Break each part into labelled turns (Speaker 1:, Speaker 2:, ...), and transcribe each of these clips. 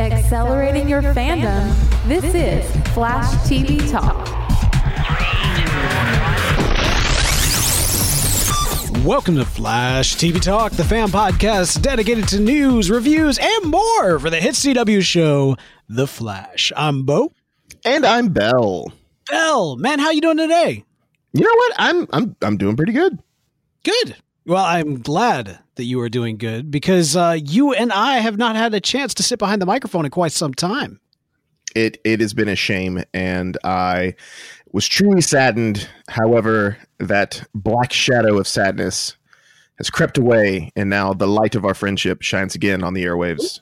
Speaker 1: Accelerating your fandom. This is Flash TV Talk.
Speaker 2: Welcome to Flash TV Talk, the fan podcast dedicated to news, reviews, and more for the hit CW show, The Flash. I'm Bo.
Speaker 3: And I'm Bell.
Speaker 2: Bell, man, how you doing today?
Speaker 3: You know what? I'm I'm I'm doing pretty good.
Speaker 2: Good. Well, I'm glad that you are doing good because uh, you and I have not had a chance to sit behind the microphone in quite some time.
Speaker 3: It it has been a shame, and I was truly saddened. However, that black shadow of sadness has crept away, and now the light of our friendship shines again on the airwaves.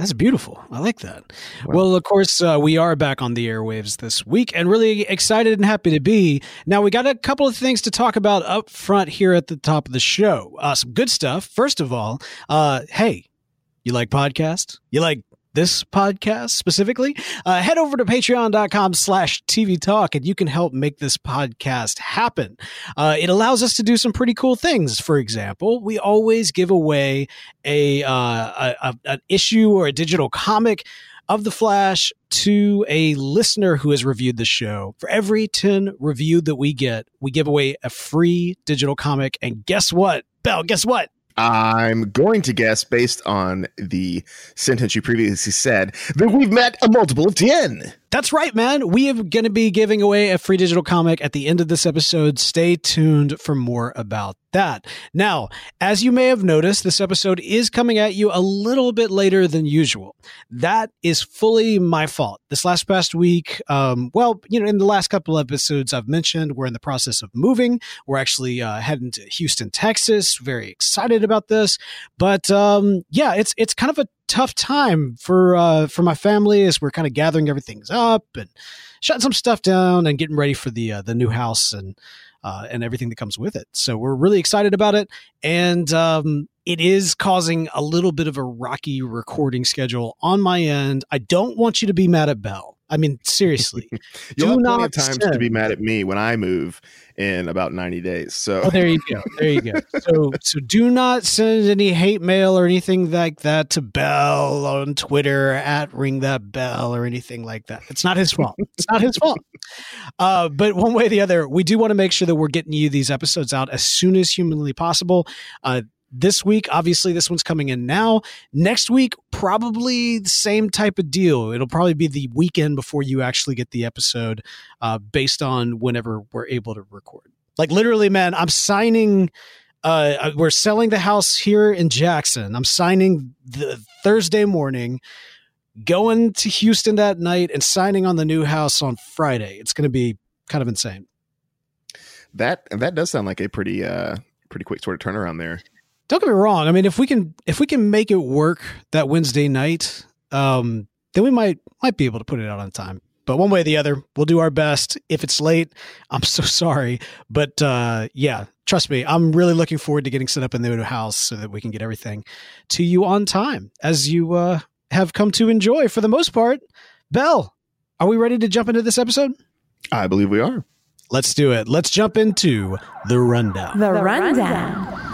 Speaker 2: That's beautiful. I like that. Well, of course, uh, we are back on the airwaves this week and really excited and happy to be. Now, we got a couple of things to talk about up front here at the top of the show. Uh, some good stuff. First of all, uh, hey, you like podcasts? You like this podcast specifically, uh, head over to patreon.com slash TV talk and you can help make this podcast happen. Uh, it allows us to do some pretty cool things. For example, we always give away a, uh, a, a an issue or a digital comic of the Flash to a listener who has reviewed the show. For every 10 review that we get, we give away a free digital comic. And guess what? Bell, guess what?
Speaker 3: I'm going to guess, based on the sentence you previously said, that we've met a multiple of 10.
Speaker 2: That's right, man. We are going to be giving away a free digital comic at the end of this episode. Stay tuned for more about that. Now, as you may have noticed, this episode is coming at you a little bit later than usual. That is fully my fault. This last past week, um, well, you know, in the last couple episodes I've mentioned, we're in the process of moving. We're actually uh, heading to Houston, Texas. Very excited about this, but um, yeah, it's it's kind of a tough time for uh, for my family as we're kind of gathering everything up and shutting some stuff down and getting ready for the uh, the new house and uh, and everything that comes with it. So we're really excited about it, and um, it is causing a little bit of a rocky recording schedule on my end. I don't want you to be mad at Bell. I mean, seriously,
Speaker 3: You'll have plenty of times send. to be mad at me when I move in about 90 days. So
Speaker 2: oh, there you go. There you go. So so do not send any hate mail or anything like that to Bell on Twitter at ring that bell or anything like that. It's not his fault. It's not his fault. Uh, but one way or the other, we do want to make sure that we're getting you these episodes out as soon as humanly possible. Uh, this week, obviously, this one's coming in now. Next week, probably the same type of deal. It'll probably be the weekend before you actually get the episode, uh, based on whenever we're able to record. Like literally, man, I'm signing. Uh, uh, we're selling the house here in Jackson. I'm signing the Thursday morning, going to Houston that night, and signing on the new house on Friday. It's going to be kind of insane.
Speaker 3: That that does sound like a pretty uh pretty quick sort of turnaround there
Speaker 2: don't get me wrong. I mean, if we can if we can make it work that Wednesday night, um, then we might might be able to put it out on time. But one way or the other, we'll do our best. If it's late, I'm so sorry. But uh, yeah, trust me, I'm really looking forward to getting set up in the new house so that we can get everything to you on time, as you uh, have come to enjoy for the most part. Bell, are we ready to jump into this episode?
Speaker 3: I believe we are.
Speaker 2: Let's do it. Let's jump into the rundown.
Speaker 1: The rundown.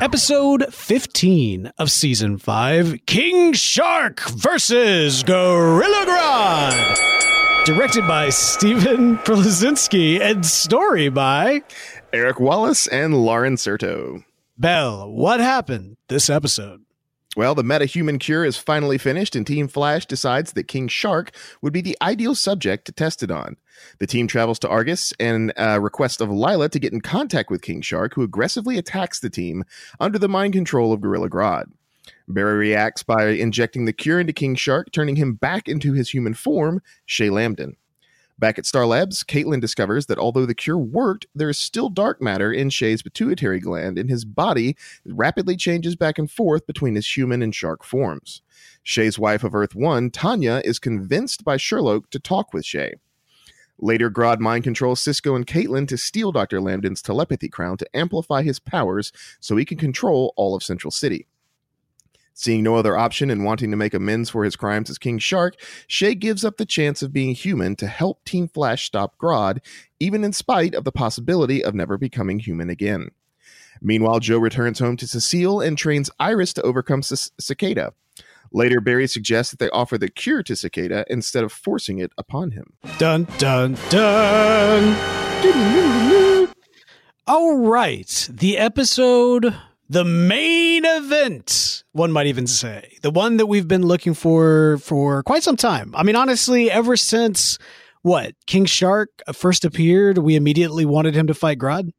Speaker 2: Episode 15 of Season 5 King Shark versus Gorilla Grodd. Directed by Stefan Pleszczynski and story by
Speaker 3: Eric Wallace and Lauren Certo.
Speaker 2: Bell, what happened this episode?
Speaker 3: Well, the metahuman cure is finally finished, and Team Flash decides that King Shark would be the ideal subject to test it on. The team travels to Argus and uh, request of Lyla to get in contact with King Shark, who aggressively attacks the team under the mind control of Gorilla Grodd. Barry reacts by injecting the cure into King Shark, turning him back into his human form, Shay Lamden. Back at Star Labs, Caitlin discovers that although the cure worked, there is still dark matter in Shay's pituitary gland, and his body rapidly changes back and forth between his human and shark forms. Shay's wife of Earth 1, Tanya, is convinced by Sherloque to talk with Shay. Later, Grodd mind controls Cisco and Caitlin to steal Dr. Lamden's telepathy crown to amplify his powers so he can control all of Central City. Seeing no other option and wanting to make amends for his crimes as King Shark, Shay gives up the chance of being human to help Team Flash stop Grodd, even in spite of the possibility of never becoming human again. Meanwhile, Joe returns home to Cecile and trains Iris to overcome C- Cicada. Later, Barry suggests that they offer the cure to Cicada instead of forcing it upon him.
Speaker 2: Dun dun dun. All right, the episode the main event, one might even say, the one that we've been looking for for quite some time. I mean, honestly, ever since what King Shark first appeared, we immediately wanted him to fight Grodd.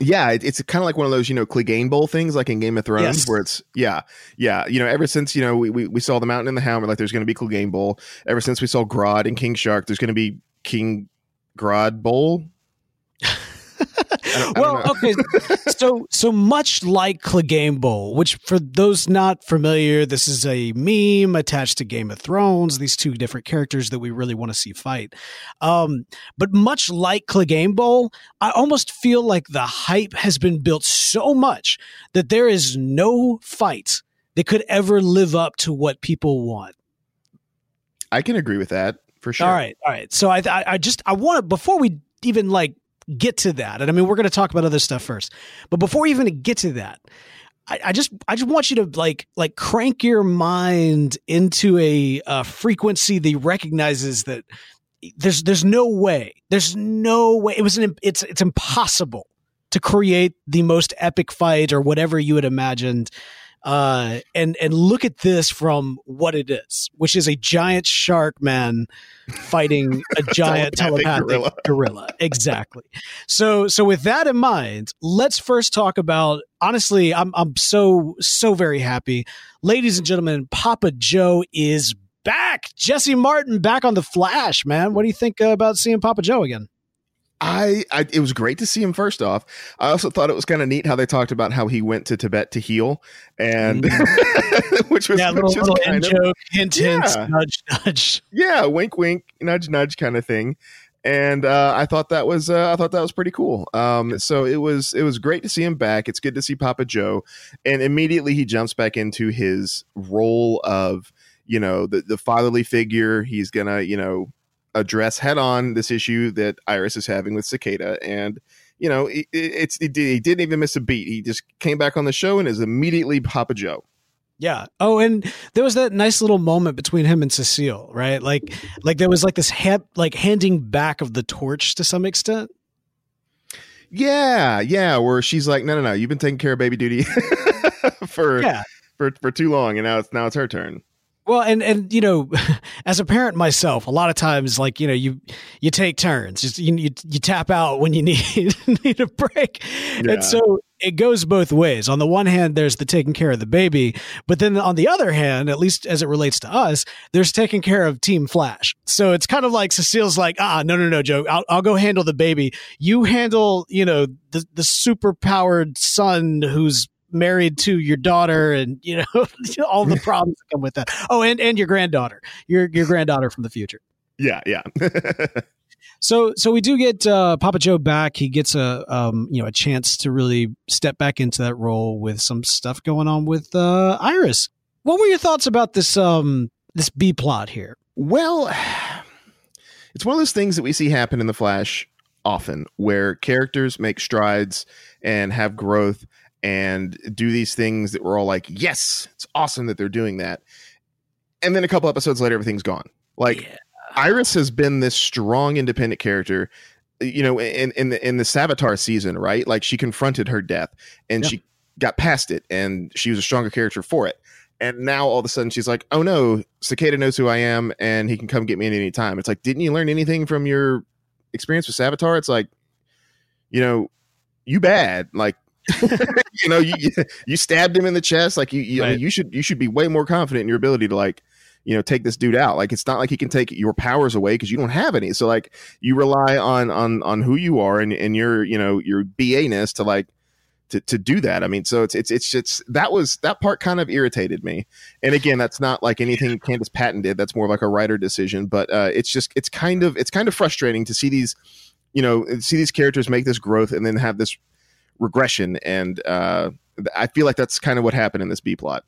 Speaker 3: Yeah, it's kind of like one of those, you know, Clegane Bowl things, like in Game of Thrones,
Speaker 2: Yes.
Speaker 3: where it's yeah, yeah. You know, ever since you know we we, we saw the Mountain and the Hound, we're like, there's going to be Clegane Bowl. Ever since we saw Grodd and King Shark, there's going to be King Grodd Bowl. I don't- I don't
Speaker 2: well, okay. So, so much like Clegane Bowl, which for those not familiar, this is a meme attached to Game of Thrones. These two different characters that we really want to see fight. Um, but much like Clegane Bowl, I almost feel like the hype has been built so much that there is no fight that could ever live up to what people want.
Speaker 3: I can agree with that for sure.
Speaker 2: All right, all right. So I, I, I just I want to before we even like get to that, and I mean we're going to talk about other stuff first, but before even get to that, I, I just I just want you to like like crank your mind into a uh, frequency that recognizes that there's there's no way there's no way it was an it's it's impossible to create the most epic fight or whatever you had imagined uh and and look at this from what it is which is a giant shark man fighting a giant
Speaker 3: Telepathic
Speaker 2: telepathic
Speaker 3: gorilla.
Speaker 2: gorilla. exactly. So so with that in mind let's first talk about honestly i'm i'm so so very happy. Ladies and gentlemen papa joe is back. Jesse martin back on the flash man. What do you think uh, about seeing papa joe again
Speaker 3: I, I it was great to see him first off. I also thought it was kind of neat how they talked about how he went to Tibet to heal, and which was,
Speaker 2: yeah little,
Speaker 3: which
Speaker 2: little
Speaker 3: kind of-
Speaker 2: joke hint hint
Speaker 3: Yeah.
Speaker 2: nudge nudge
Speaker 3: yeah, wink, wink, nudge, nudge, kind of thing. And uh, I thought that was uh, I thought that was pretty cool. Um, so it was it was great to see him back. It's good to see Papa Joe, and immediately he jumps back into his role of you know the the fatherly figure. He's gonna you know address head on this issue that Iris is having with Cicada, and you know it, it- it's it, he didn't even miss a beat. He just came back on the show and is immediately Papa Joe.
Speaker 2: Yeah. Oh, and there was that nice little moment between him and Cecile, right? Like, like there was like this ha- like handing back of the torch to some extent.
Speaker 3: Yeah, yeah, where she's like, no, no, no, you've been taking care of baby duty for
Speaker 2: Yeah.
Speaker 3: for for too long, and now it's now it's her turn.
Speaker 2: Well, and and you know, as a parent myself, a lot of times, like you know, you you take turns. Just you you, you tap out when you need need a break,
Speaker 3: Yeah.
Speaker 2: and so it goes both ways. On the one hand, there's the taking care of the baby, but then on the other hand, at least as it relates to us, there's taking care of Team Flash. So it's kind of like Cecile's like, ah, no, no, no, Joe, I'll, I'll go handle the baby. You handle, you know, the the super powered son who's married to your daughter and you know all the problems that come with that. Oh and and your granddaughter. Your your granddaughter from the future.
Speaker 3: Yeah, yeah,
Speaker 2: so so we do get uh papa joe back. He gets a um you know a chance to really step back into that role with some stuff going on with uh iris. What were your thoughts about this um this b plot here?
Speaker 3: Well, it's one of those things that we see happen in the Flash often, where characters make strides and have growth and do these things that we're all like, yes, it's awesome that they're doing that, and then a couple episodes later, everything's gone. Like
Speaker 2: Yeah.
Speaker 3: Iris has been this strong, independent character. You know, in in the in the Savitar season, right? Like she confronted her death, and
Speaker 2: Yeah.
Speaker 3: she got past it and she was a stronger character for it. And now all of a sudden she's like, oh no, Cicada knows who I am and he can come get me at any time. It's like, didn't you learn anything from your experience with Savitar? It's like, you know, you bad. Like, you know, you you stabbed him in the chest. Like you you, right. you should you should be way more confident in your ability to like you know take this dude out like it's not like he can take your powers away because you don't have any so like you rely on on on who you are and and your you know your ba-ness to like to, to do that. I mean, so it's it's it's just that was that part kind of irritated me. And again, that's not like anything Candice Patton did. That's more like a writer decision. But uh, it's just it's kind of it's kind of frustrating to see these, you know, see these characters make this growth and then have this regression. And uh, I feel like that's kind of what happened in this B plot.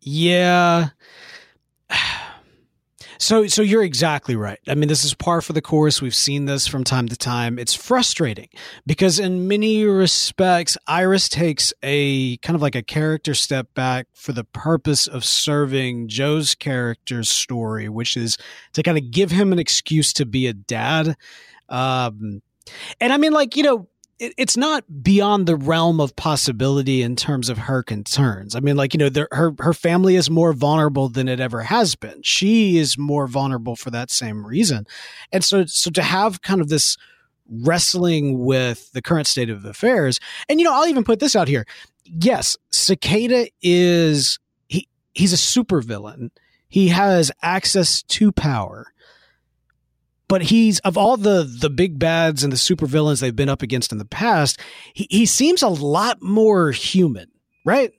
Speaker 2: Yeah. So, so you're exactly right. I mean, this is par for the course. We've seen this from time to time. It's frustrating because, in many respects, Iris takes a kind of like a character step back for the purpose of serving Joe's character's story, which is to kind of give him an excuse to be a dad. Um, and I mean, like, you know, it, it's not beyond the realm of possibility in terms of her concerns. I mean, like you know, her her family is more vulnerable than it ever has been. She is more vulnerable for that same reason, and so so to have kind of this wrestling with the current state of affairs, and you know, I'll even put this out here. Yes, Cicada is he he's a supervillain. He has access to power but he's of all the the big bads and the supervillains they've been up against in the past, he, he seems a lot more human, right?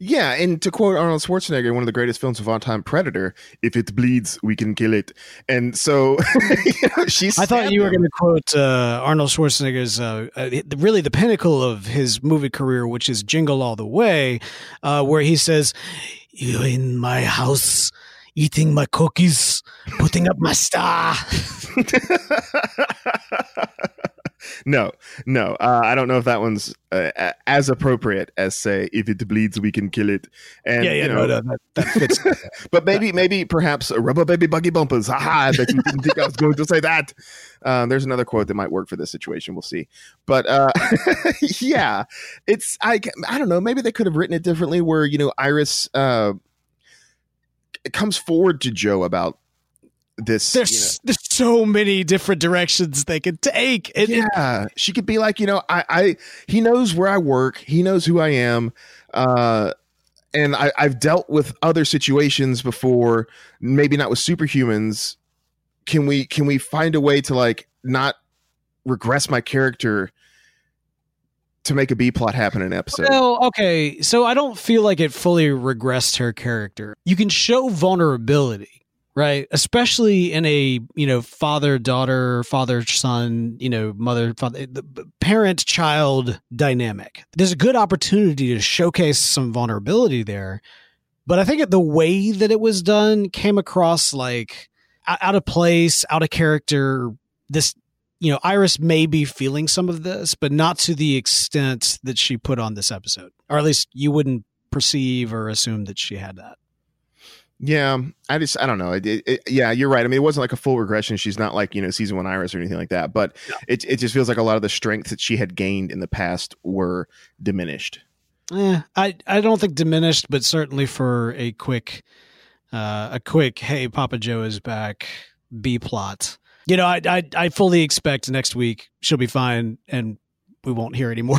Speaker 3: Yeah, and to quote Arnold Schwarzenegger, one of the greatest films of all time, Predator, if it bleeds, we can kill it. And so you know, she's.
Speaker 2: I thought you were going to quote uh, Arnold Schwarzenegger's, uh, uh, really the pinnacle of his movie career, which is Jingle All the Way, uh, where he says, You in my house, eating my cookies, putting up my star.
Speaker 3: no, no. Uh, I don't know if that one's uh, as appropriate as say, "If it bleeds, we can kill it."
Speaker 2: And yeah, yeah, you know, no, no, that, that fits.
Speaker 3: but maybe, maybe, perhaps rubber baby buggy bumpers. Haha! I bet you didn't think I was going to say that. Um, there's another quote that might work for this situation. We'll see. But uh, yeah, it's I. I don't know. Maybe they could have written it differently, where you know Iris uh, comes forward to Joe about this.
Speaker 2: There's you know, there's so many different directions they could take.
Speaker 3: It, yeah, it, she could be like, you know, I, I he knows where I work, he knows who I am, uh, and I, I've dealt with other situations before, maybe not with superhumans. Can we can we find a way to like not regress my character to make a B plot happen in an episode.
Speaker 2: Well, okay, so I don't feel like it fully regressed her character. You can show vulnerability, right? Especially in a you know father daughter, father son, you know mother father, eh, parent child dynamic. There's a good opportunity to showcase some vulnerability there, but I think the way that it was done came across like out of place, out of character. This you know, Iris may be feeling some of this, but not to the extent that she put on this episode, or at least you wouldn't perceive or assume that she had that.
Speaker 3: Yeah, I just I don't know. It, it, it, yeah, you're right. I mean, it wasn't like a full regression. She's not like you know season one Iris or anything like that. But it it just feels like a lot of the strengths that she had gained in the past were diminished.
Speaker 2: Yeah, I I don't think diminished, but certainly for a quick, uh, a quick hey, Papa Joe is back. B plot you know, I, I, I fully expect next week she'll be fine and we won't hear any more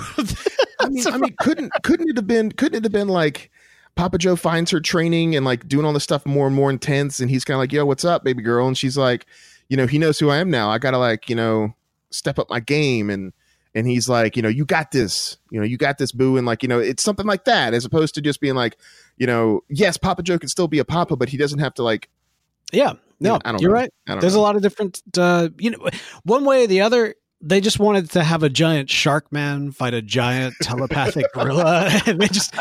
Speaker 3: I mean, I mean, couldn't couldn't it have been couldn't it have been like Papa Joe finds her training and like doing all this stuff more and more intense, and he's kind of like, "Yo, what's up, baby girl?" And she's like, "You know, he knows who I am now. I gotta like, you know, step up my game." And and he's like, "You know, you got this. You know, you got this, boo." And like, you know, it's something like that, as opposed to just being like, you know, yes, Papa Joe can still be a Papa, but he doesn't have to like
Speaker 2: yeah, no, i don't you are right. There's know. a lot of different, uh, you know, one way or the other. They just wanted to have a giant shark man fight a giant telepathic gorilla, and they just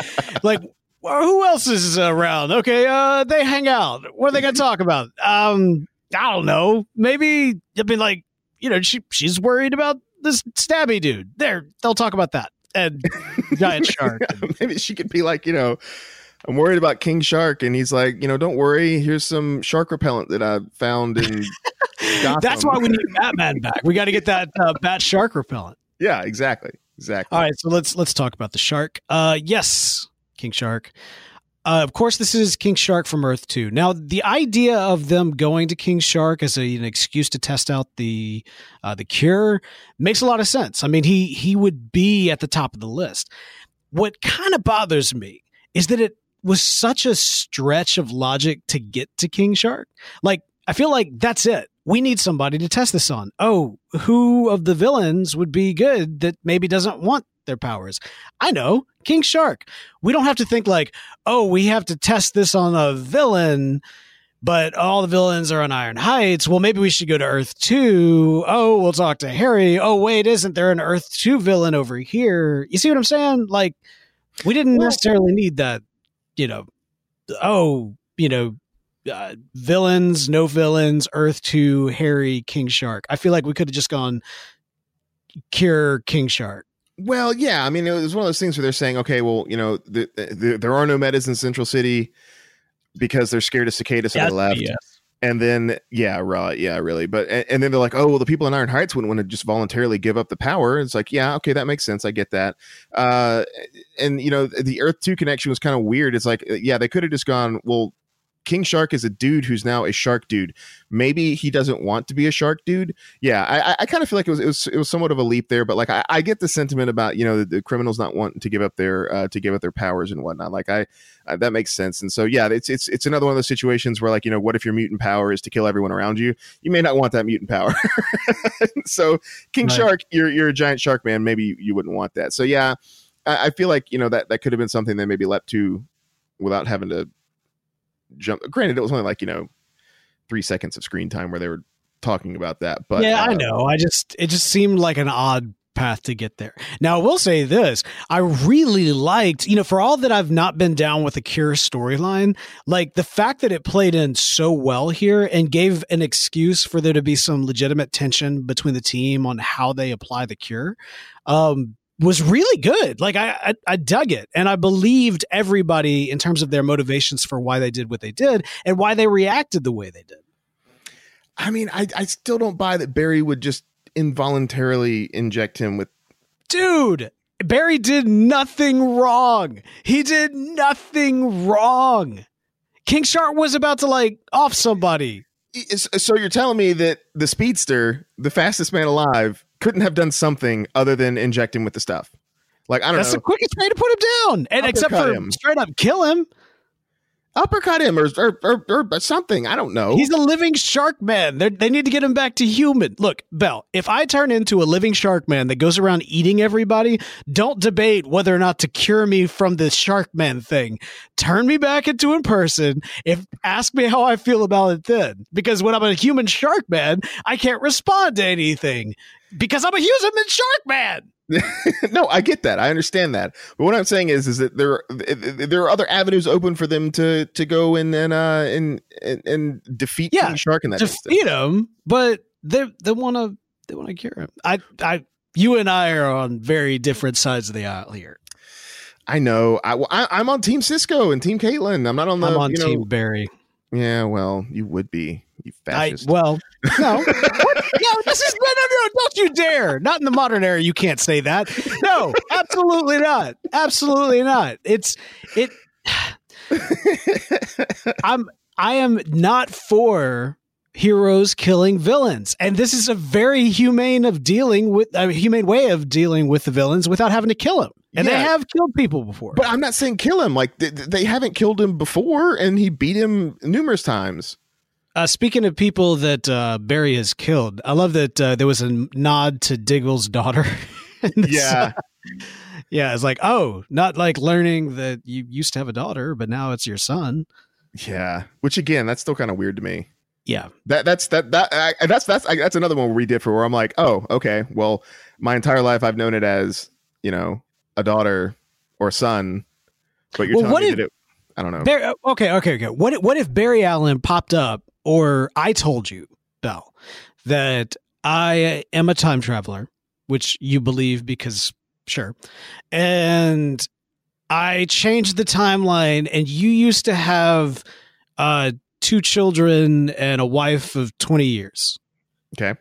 Speaker 2: like, well, who else is around? Okay, uh, they hang out. What are they going to talk about? Um, I don't know. Maybe I mean, like, you know, she she's worried about this stabby dude. There, they'll talk about that and giant shark.
Speaker 3: Maybe she could be like, you know I'm worried about King Shark, and he's like, you know, don't worry. Here's some shark repellent that I found in.
Speaker 2: That's why we need Batman back. We got to get that uh, bat shark repellent.
Speaker 3: Yeah, exactly, exactly.
Speaker 2: All right, so let's let's talk about the shark. Uh, yes, King Shark. Uh, of course, this is King Shark from Earth 2. Now, the idea of them going to King Shark as a, an excuse to test out the uh, the cure makes a lot of sense. I mean, he he would be at the top of the list. What kind of bothers me is that it was such a stretch of logic to get to King Shark. Like, I feel like that's it. We need somebody to test this on. Oh, who of the villains would be good that maybe doesn't want their powers? I know, King Shark. We don't have to think like, oh, we have to test this on a villain, but all the villains are on Iron Heights. Well, maybe we should go to Earth 2. Oh, we'll talk to Harry. Oh, wait, isn't there an Earth 2 villain over here? You see what I'm saying? Like, we didn't necessarily need that, you know, oh, you know, uh, villains, no villains, Earth 2, Harry, King Shark. I feel like we could have just gone cure King Shark.
Speaker 3: Well, yeah. I mean, it was one of those things where they're saying, okay, well, you know, the, the, there are no metas in Central City because they're scared of cicadas so they left. And then, yeah, right, yeah, really. But and, and then they're like, oh, well, the people in Iron Heights wouldn't want to just voluntarily give up the power. It's like, yeah, okay, that makes sense. I get that. Uh, and you know, the Earth Two connection was kind of weird. It's like, yeah, they could have just gone, well. King Shark is a dude who's now a shark dude. Maybe he doesn't want to be a shark dude. Yeah, I, I, kind of feel like it was, it was it was somewhat of a leap there, but like I, I get the sentiment about you know the, the criminals not wanting to give up their uh, to give up their powers and whatnot. Like I uh, that makes sense. And so yeah, it's it's it's another one of those situations where like you know what if your mutant power is to kill everyone around you? You may not want that mutant power. so King
Speaker 2: Right.
Speaker 3: Shark, you're you're a giant shark man. Maybe you, you wouldn't want that. So yeah, I, I feel like you know that that could have been something they maybe leapt to without having to jump. Granted, it was only like you know three seconds of screen time where they were talking about that. But
Speaker 2: yeah, I
Speaker 3: uh,
Speaker 2: know. I just it just seemed like an odd path to get there. Now, I will say this: I really liked, you know, for all that I've not been down with the Cure storyline, like the fact that it played in so well here and gave an excuse for there to be some legitimate tension between the team on how they apply the Cure. Um, was really good. Like I, I, I dug it, and I believed everybody in terms of their motivations for why they did what they did and why they reacted the way they did.
Speaker 3: I mean, I I still don't buy that Barry would just involuntarily inject him with.
Speaker 2: dude barry did nothing wrong he did nothing wrong king shark was about to like off somebody
Speaker 3: So you're telling me that the speedster, the fastest man alive, couldn't have done something other than inject him with the stuff? Like I don't know.
Speaker 2: that's
Speaker 3: know,
Speaker 2: the quickest way to put him down and except for
Speaker 3: him.
Speaker 2: straight up kill him
Speaker 3: uppercut him or or, or or something. I don't know.
Speaker 2: he's a living shark man They're, they need to get him back to human look bell if i turn into a living shark man that goes around eating everybody don't debate whether or not to cure me from this shark man thing turn me back into a person if ask me how i feel about it then because when i'm a human shark man i can't respond to anything because i'm a human shark man
Speaker 3: no, I get that. I understand that. But what I'm saying is, is that there there are other avenues open for them to to go and and uh and and, and defeat
Speaker 2: Yeah,
Speaker 3: King Shark in that instance.
Speaker 2: defeat him but they they want to they want to cure him i i you and i are on very different sides of the aisle here
Speaker 3: I know. I, I I'm on Team Cisco and Team Caitlin. I'm not on the.
Speaker 2: i'm on
Speaker 3: you know-
Speaker 2: team barry
Speaker 3: Yeah, well, you would be. You
Speaker 2: I,
Speaker 3: fascist.
Speaker 2: well, no? no, this is no, no, no! Don't you dare! Not in the modern era. You can't say that. No, absolutely not. Absolutely not. It's it. I'm I am not for heroes killing villains, and this is a very humane of dealing with a humane way of dealing with the villains without having to kill them. And they have killed people before.
Speaker 3: but I'm not saying kill him. Like they, they haven't killed him before, and he beat him numerous times.
Speaker 2: Uh, speaking of people that uh, Barry has killed, I love that uh, there was a nod to Diggle's daughter. this.
Speaker 3: Yeah,
Speaker 2: yeah. It's like, oh, not like learning that you used to have a daughter, but now it's your son.
Speaker 3: yeah. Which again, that's still kind of weird to me.
Speaker 2: Yeah,
Speaker 3: That that's that that I, that's that's I, that's another one where we differ. Where I'm like, oh, okay. Well, my entire life I've known it as you know a daughter or son, but you're
Speaker 2: Well,
Speaker 3: telling
Speaker 2: what
Speaker 3: me
Speaker 2: if-
Speaker 3: that it. I don't know.
Speaker 2: Barry, okay, okay, okay. What what if Barry Allen popped up, or I told you, Bell, that I am a time traveler, which you believe because sure, and I changed the timeline, and you used to have uh, two children and a wife of twenty years.
Speaker 3: okay.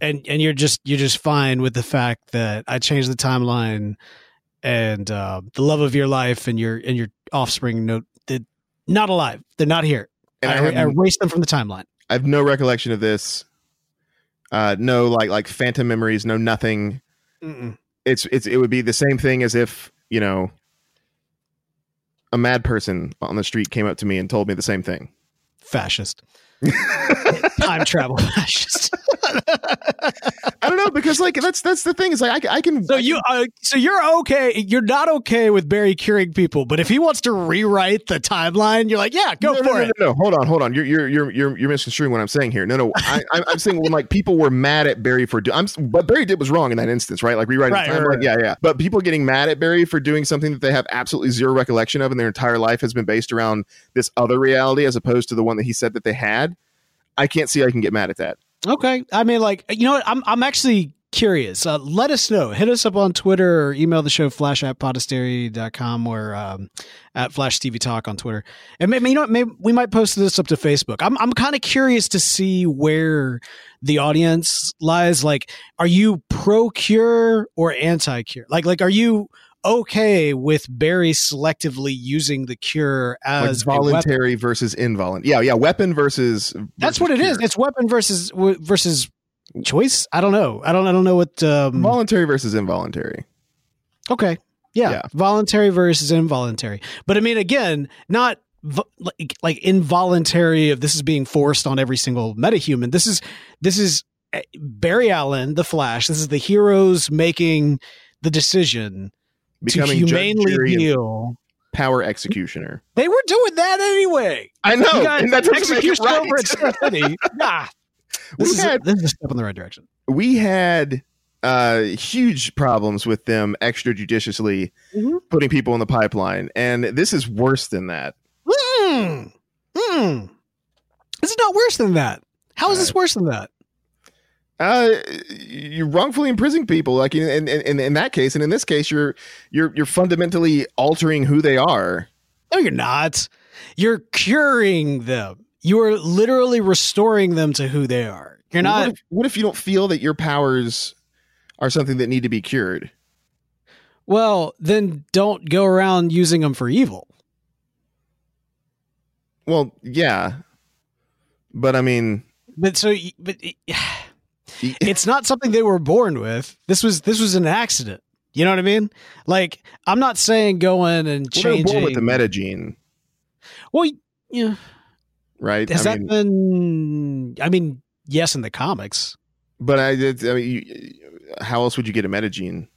Speaker 2: and and you're just you're just fine with the fact that I changed the timeline and uh, the love of your life and your and your offspring no they're not alive they're not here
Speaker 3: And
Speaker 2: I,
Speaker 3: I,
Speaker 2: I erased them from the timeline
Speaker 3: I have no recollection of this. Uh, no, like like phantom memories. No, nothing.
Speaker 2: Mm-mm.
Speaker 3: It's it's it would be the same thing as if you know a mad person on the street came up to me and told me the same thing.
Speaker 2: fascist time travel fascist
Speaker 3: don't know because like that's that's the thing is like I, I can
Speaker 2: so you uh, so you're okay you're not okay with Barry curing people but if he wants to rewrite the timeline you're like yeah go
Speaker 3: no,
Speaker 2: for
Speaker 3: no, no,
Speaker 2: it
Speaker 3: No, no, hold on, hold on. You're you're you're you're, you're misconstruing what I'm saying here. No, no, I, I'm saying when like people were mad at Barry for do- I'm what Barry did was wrong in that instance, right? Like rewriting
Speaker 2: Right,
Speaker 3: the timeline.
Speaker 2: right.
Speaker 3: Yeah, yeah. But people getting mad at Barry for doing something that they have absolutely zero recollection of, and their entire life has been based around this other reality as opposed to the one that he said that they had. I can't see I can get mad at that.
Speaker 2: Okay. I mean, like, you know what? I'm, I'm actually curious. Uh, let us know. Hit us up on Twitter or email the show flash at podastery.com or um, at Flash TV Talk on Twitter. And maybe, you know what? Maybe we might post this up to Facebook. I'm, I'm kind of curious to see where the audience lies. Like, are you pro cure or anti cure? Like, like, are you okay with Barry selectively using the cure as weapon?
Speaker 3: voluntary versus involuntary. Yeah, yeah. Weapon versus.
Speaker 2: That's
Speaker 3: versus
Speaker 2: what it is.
Speaker 3: cure.
Speaker 2: It's weapon versus versus choice. I don't know. I don't. I don't know what. Um,
Speaker 3: voluntary versus involuntary.
Speaker 2: okay. Yeah.
Speaker 3: Yeah.
Speaker 2: Voluntary versus involuntary. But I mean, again, not like, like involuntary. Of this is being forced on every single metahuman. This is this is eh, Barry Allen, the Flash. This is the heroes making the decision
Speaker 3: Becoming
Speaker 2: to
Speaker 3: judge,
Speaker 2: humanely
Speaker 3: jury,
Speaker 2: heal.
Speaker 3: power executioner.
Speaker 2: They were doing that anyway.
Speaker 3: I know,
Speaker 2: got
Speaker 3: and that doesn't make it
Speaker 2: execution
Speaker 3: right.
Speaker 2: over at City. Nah. This is,
Speaker 3: had-
Speaker 2: a, this is a step in the right direction.
Speaker 3: we had uh huge problems with them extrajudiciously
Speaker 2: Mhm.
Speaker 3: putting people in the pipeline and this is worse than that
Speaker 2: Hmm. Hmm. This is not worse than that. How is this worse than that?
Speaker 3: Uh you're wrongfully imprisoning people like in, in in in that case and in this case you're you're you're fundamentally altering who they are
Speaker 2: No, you're not. You're curing them. You are literally restoring them to who they are. You're
Speaker 3: what
Speaker 2: not.
Speaker 3: if, what if you don't feel that your powers are something that need to be cured
Speaker 2: Well, then don't go around using them for evil.
Speaker 3: well yeah but i mean
Speaker 2: But so, but it's not something they were born with. This was this was an accident. You know what I mean? Like I'm not saying going and
Speaker 3: well,
Speaker 2: changing.
Speaker 3: born with the meta gene
Speaker 2: well, yeah.
Speaker 3: right
Speaker 2: Has
Speaker 3: I
Speaker 2: that
Speaker 3: mean,
Speaker 2: been? I mean, yes, in the comics.
Speaker 3: But I, I mean, you, how else would you get a metagene?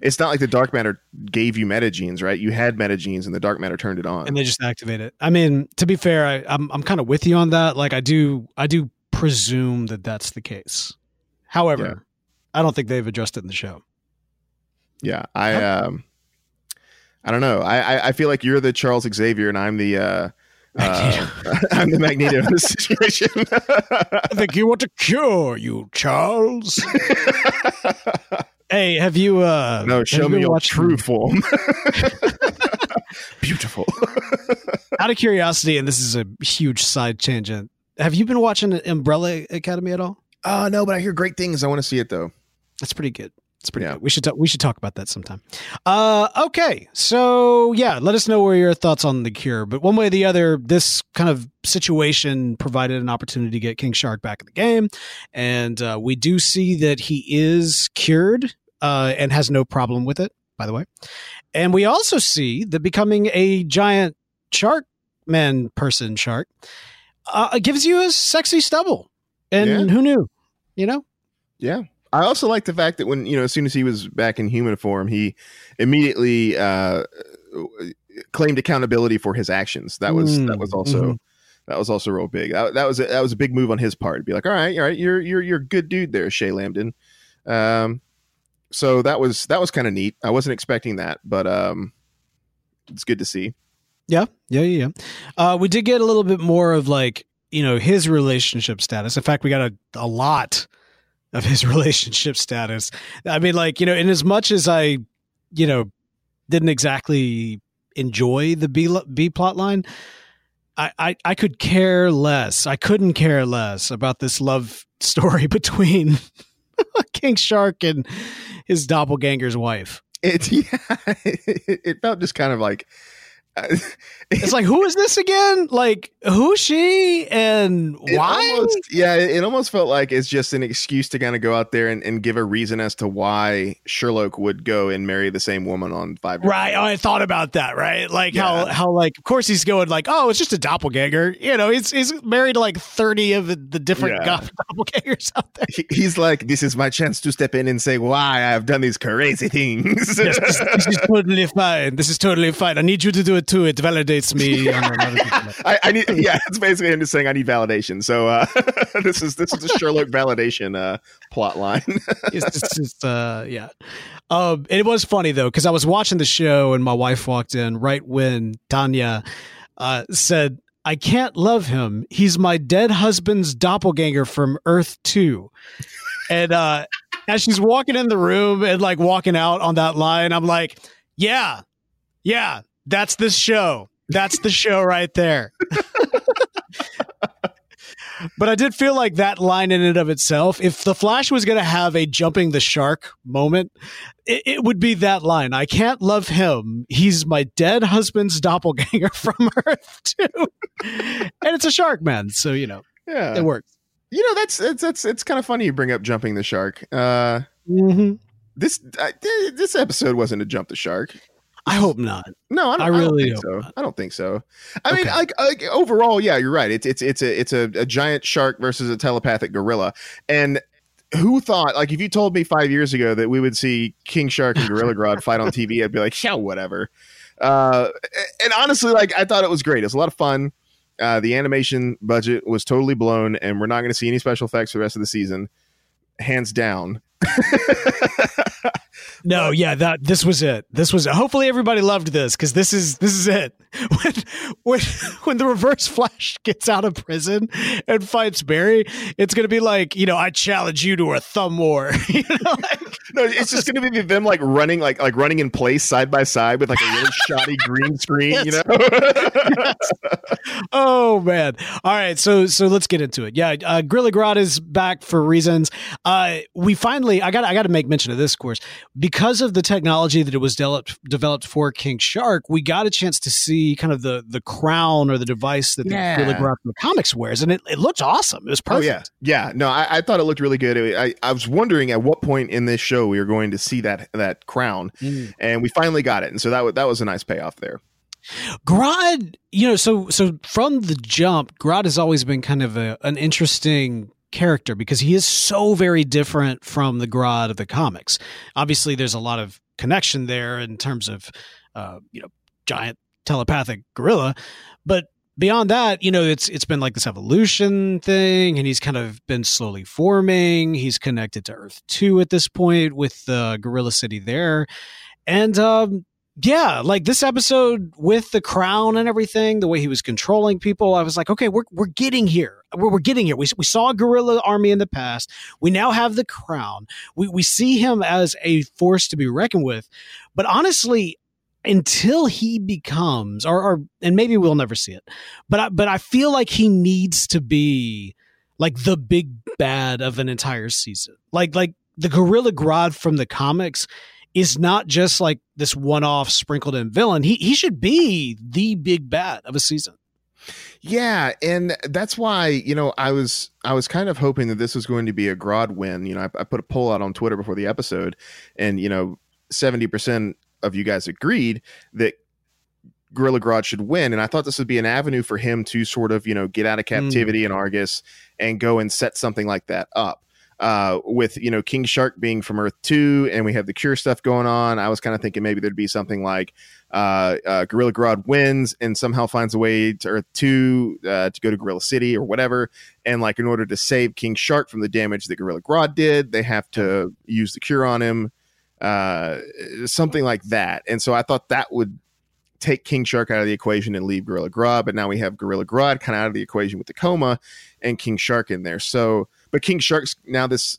Speaker 3: It's not like the dark matter gave you metagenes, right? You had metagenes, and the dark matter turned it on.
Speaker 2: and they just activate it. I mean, to be fair, I, I'm I'm kind of with you on that. Like, I do I do presume that that's the case. However,
Speaker 3: Yeah.
Speaker 2: I don't think they've addressed it in the show.
Speaker 3: yeah, I, um, I don't know. I, I, I feel like you're the Charles Xavier, and I'm the, uh, uh, I'm the Magneto in this situation.
Speaker 2: I think you want to cure you, Charles. hey, have you? uh
Speaker 3: no, show me your
Speaker 2: watching-
Speaker 3: true form. Beautiful.
Speaker 2: Out of curiosity, and this is a huge side tangent. Have you been watching Umbrella Academy at all?
Speaker 3: Oh no, but I hear great things. I want to see it though.
Speaker 2: That's pretty good. It's pretty
Speaker 3: Yeah.
Speaker 2: good. We should talk, we should talk about that sometime. Uh, okay, so yeah, let us know where your thoughts on the cure. But one way or the other, this kind of situation provided an opportunity to get King Shark back in the game, and uh, we do see that he is cured uh, and has no problem with it. By the way, and we also see that becoming a giant shark man person shark uh, gives you a sexy stubble, and
Speaker 3: Yeah.
Speaker 2: who knew? You know.
Speaker 3: Yeah. I also like the fact that when, you know, as soon as he was back in human form, he immediately uh, claimed accountability for his actions. That was that was
Speaker 2: Mm,
Speaker 3: also
Speaker 2: mhm.
Speaker 3: that was also real big. That, that was a, that was a big move on his part. Be like, all right, all right, you're you're you're a good dude there, Shay Lamden. Um, so that was that was kind of neat. I wasn't expecting that, but um, it's good to see.
Speaker 2: Yeah, yeah, yeah. yeah. Uh, we did get a little bit more of like you know his relationship status. In fact, we got a, a lot of his relationship status. I mean, like you know, in as much as I, you know, didn't exactly enjoy the B B plot line, I, I I could care less. I couldn't care less about this love story between King Shark and his doppelganger's wife.
Speaker 3: It yeah, it, it felt just kind of like
Speaker 2: it's like who is this again? Like who's she and why?
Speaker 3: Almost, yeah, it, it, almost felt like it's just an excuse to kind of go out there and, and, give a reason as to why Sherloque would go and marry the same woman on five.
Speaker 2: Right. Oh, I thought about that. Right. Like yeah. how how like of course he's going like oh it's just a doppelganger. You know he's he's married to like thirty of the, the different yeah. doppelgangers out there.
Speaker 3: He, he's like this is my chance to step in and say why I've done these crazy things.
Speaker 2: yes, this, this is totally fine. This is totally fine. I need you to do it too. It validates me.
Speaker 3: I, I, need, yeah, it's basically him just saying I need validation. So uh, this is this is a Sherloque validation uh, plot line.
Speaker 2: it's just, uh, yeah. Um, it was funny though because I was watching the show and my wife walked in right when Tanya uh, said, "I can't love him. He's my dead husband's doppelganger from Earth 2. and uh, as she's walking in the room and like walking out on that line, I'm like, "Yeah, yeah, that's this show. That's the show right there. but I did feel like that line in and of itself, if the Flash was going to have a jumping the shark moment, it, it, would be that line. I can't love him. He's my dead husband's doppelganger from Earth 2. and it's a shark man, so you know,
Speaker 3: yeah,
Speaker 2: it works.
Speaker 3: You know, that's it's that's it's kind of funny you bring up jumping the shark. Uh,
Speaker 2: mm-hmm.
Speaker 3: This this episode wasn't a jump the shark.
Speaker 2: I hope not.
Speaker 3: No, I, I really I don't think so. Not. I don't think so. I okay. mean, like, like, overall, yeah, you're right. It's it's it's a it's a, a giant shark versus a telepathic gorilla, and who thought like if you told me five years ago that we would see King Shark and Gorilla Grodd fight on TV, I'd be like, yeah, whatever. Uh, and honestly, like I thought it was great. It was a lot of fun. Uh, the animation budget was totally blown, and we're not going to see any special effects for the rest of the season, hands down.
Speaker 2: no, yeah, that this was it. This was it. hopefully everybody loved this because this is this is it. When when when the Reverse Flash gets out of prison and fights Barry, it's gonna be like you know I challenge you to a thumb war. you know, like,
Speaker 3: no, it's just gonna be them like running like like running in place side by side with like a really shoddy green screen. Yes. You know. yes.
Speaker 2: Oh man! All right, so so let's get into it. Yeah, uh, Gorilla Grodd is back for reasons. Uh, we finally I got I got to make mention of this course because of the technology that it was developed developed for King Shark, we got a chance to see kind of the the crown or the device that yeah. the Gorilla Grodd from the comics wears, and it, it looked awesome. It was perfect.
Speaker 3: Oh yeah, yeah. No, I, I thought it looked really good. I, I was wondering at what point in this show we were going to see that that crown, mm. and we finally got it, and so that was that was a nice payoff there.
Speaker 2: Grodd, you know, so so from the jump, Grodd has always been kind of a, an interesting character because he is so very different from the Grodd of the comics. Obviously, there's a lot of connection there in terms of, uh, you know, giant telepathic gorilla, but beyond that, you know, it's it's been like this evolution thing, and he's kind of been slowly forming. He's connected to Earth two at this point with the Gorilla City there, and um, yeah, like this episode with the crown and everything, the way he was controlling people, I was like, okay, we're we're getting here. We're, we're getting here. We, we saw a gorilla army in the past. We now have the crown. We we see him as a force to be reckoned with. But honestly, until he becomes, or, or and maybe we'll never see it, but I, but I feel like he needs to be like the big bad of an entire season. Like like the Gorilla Grodd from the comics is not just like this one-off sprinkled in villain. He he should be the big bat of a season.
Speaker 3: Yeah, and that's why you know I was I was kind of hoping that this was going to be a Grodd win. You know, I, I put a poll out on Twitter before the episode, and you know, seventy percent of you guys agreed that Gorilla Grodd should win, and I thought this would be an avenue for him to sort of you know get out of hmm. captivity mm. in Argus and go and set something like that up uh, with you know King Shark being from Earth Two, and we have the Cure stuff going on. I was kind of thinking maybe there'd be something like uh, uh, Gorilla Grodd wins and somehow finds a way to Earth Two uh, to go to Gorilla City or whatever, and like in order to save King Shark from the damage that Gorilla Grodd did, they have to use the Cure on him, uh, something like that. And so I thought that would take King Shark out of the equation and leave Gorilla Grodd, but now we have Gorilla Grodd kind of out of the equation with the coma and King Shark in there. So but King Shark's now this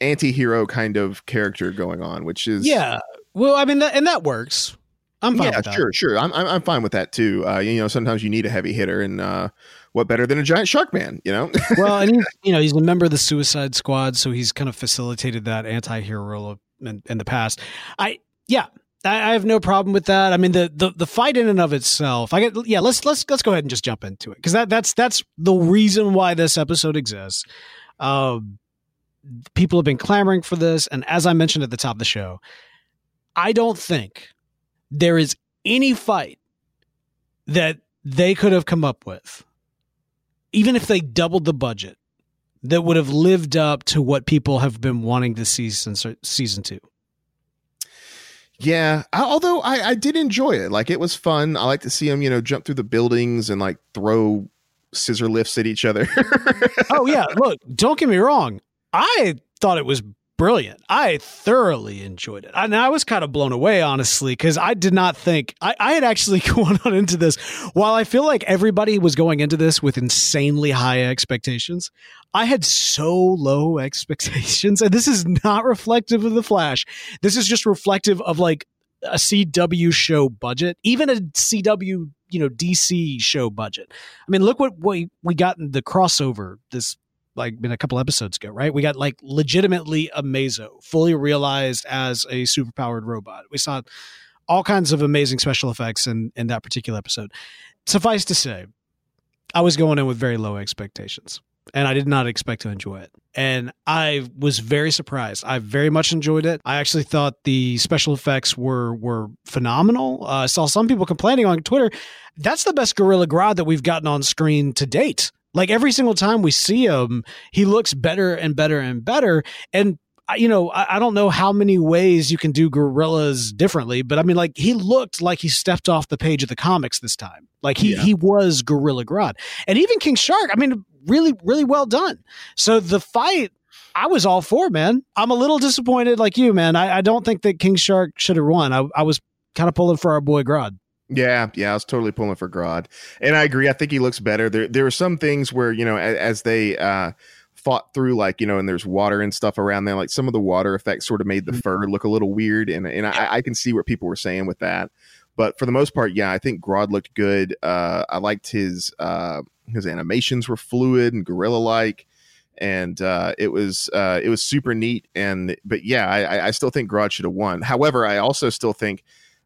Speaker 3: anti-hero kind of character going on, which is
Speaker 2: yeah. Well, I mean, that, and that works. I'm fine
Speaker 3: yeah,
Speaker 2: with that.
Speaker 3: sure, sure. I'm, I'm I'm fine with that too. Uh, you know, sometimes you need a heavy hitter, and uh, what better than a giant shark man? You know.
Speaker 2: well, and he's you know he's a member of the Suicide Squad, so he's kind of facilitated that anti-hero role in, in the past. I yeah, I, I have no problem with that. I mean the, the the fight in and of itself. I get yeah. Let's let's let's go ahead and just jump into it because that that's that's the reason why this episode exists. Um, people have been clamoring for this, and as I mentioned at the top of the show, I don't think there is any fight that they could have come up with, even if they doubled the budget, that would have lived up to what people have been wanting to see since season two.
Speaker 3: Yeah, I, although I, I did enjoy it. Like it was fun. I like to see them, you know, jump through the buildings and like throw scissor lifts at each other.
Speaker 2: oh yeah, look, don't get me wrong. I thought it was brilliant. I thoroughly enjoyed it. And I was kind of blown away, honestly, because I did not think I, I, had actually gone on into this. While I feel like everybody was going into this with insanely high expectations, I had so low expectations. And this is not reflective of the Flash. This is just reflective of like a CW show budget, even a CW, you know, DC show budget. I mean, look what we, we got in the crossover this like been a couple episodes ago, right? We got like legitimately Amazo, fully realized as a superpowered robot. We saw all kinds of amazing special effects in in that particular episode. Suffice to say, I was going in with very low expectations, and I did not expect to enjoy it. And I was very surprised. I very much enjoyed it. I actually thought the special effects were were phenomenal. Uh, I saw some people complaining on Twitter. That's the best Gorilla Grodd that we've gotten on screen to date. Like every single time we see him, he looks better and better and better. And you know, I, I, don't know how many ways you can do gorillas differently, but I mean, like he looked like he stepped off the page of the comics this time. Like he yeah. he was Gorilla Grodd, and even King Shark. I mean, really, really well done. So the fight. I was all for, man. I'm a little disappointed, like you, man. I, I don't think that King Shark should have won. I, I was kind of pulling for our boy Grodd.
Speaker 3: Yeah, yeah, I was totally pulling for Grodd, and I agree. I think he looks better. There, there are some things where you know, as, as they uh, fought through, like you know, and there's water and stuff around there. Like some of the water effects sort of made the mm-hmm. fur look a little weird, and and I, I, can see what people were saying with that. But for the most part, yeah, I think Grodd looked good. Uh, I liked his uh, his animations were fluid and gorilla like and uh, it was uh, it was super neat. And but yeah, I, I still think Grodd should have won. However, I also still think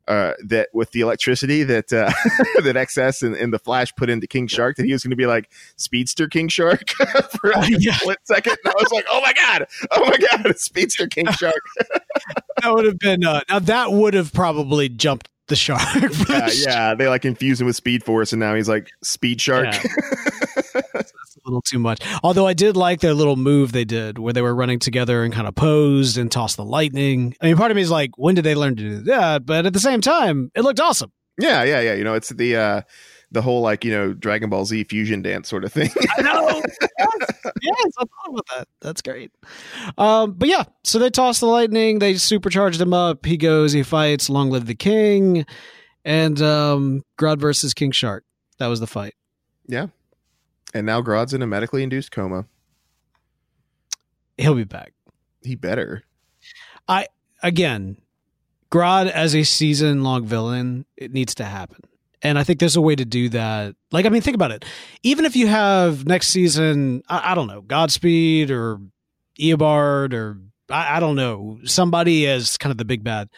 Speaker 3: uh, that with the electricity that uh, that XS and, and, the Flash put into King Shark, that he was going to be like Speedster King Shark for like yeah. a split second. And I was like, oh my god, oh my god, Speedster King Shark.
Speaker 2: that would have been uh, now that would have probably jumped the shark.
Speaker 3: yeah, yeah, they like infuse him with Speed Force, and now he's like Speed Shark. Yeah.
Speaker 2: Little too much. Although I did like their little move they did where they were running together and kind of posed and tossed the lightning. I mean, part of me is like, when did they learn to do that? But at the same time, it looked awesome.
Speaker 3: Yeah, yeah, yeah. You know, it's the uh the whole like you know Dragon Ball Z fusion dance sort of thing.
Speaker 2: I know. Yes, yes, I thought about that. That's great. Um, but yeah, so they toss the lightning. They supercharged him up. He goes. He fights. Long live the king. And um, Grodd versus King Shark. That was the fight.
Speaker 3: Yeah. And now Grodd's in a medically induced coma.
Speaker 2: He'll be back.
Speaker 3: He better.
Speaker 2: I again, Grodd as a season long villain, it needs to happen. And I think there's a way to do that. Like, I mean, think about it. Even if you have next season, I, I don't know, Godspeed or Eobard or I, I don't know, somebody as kind of the big bad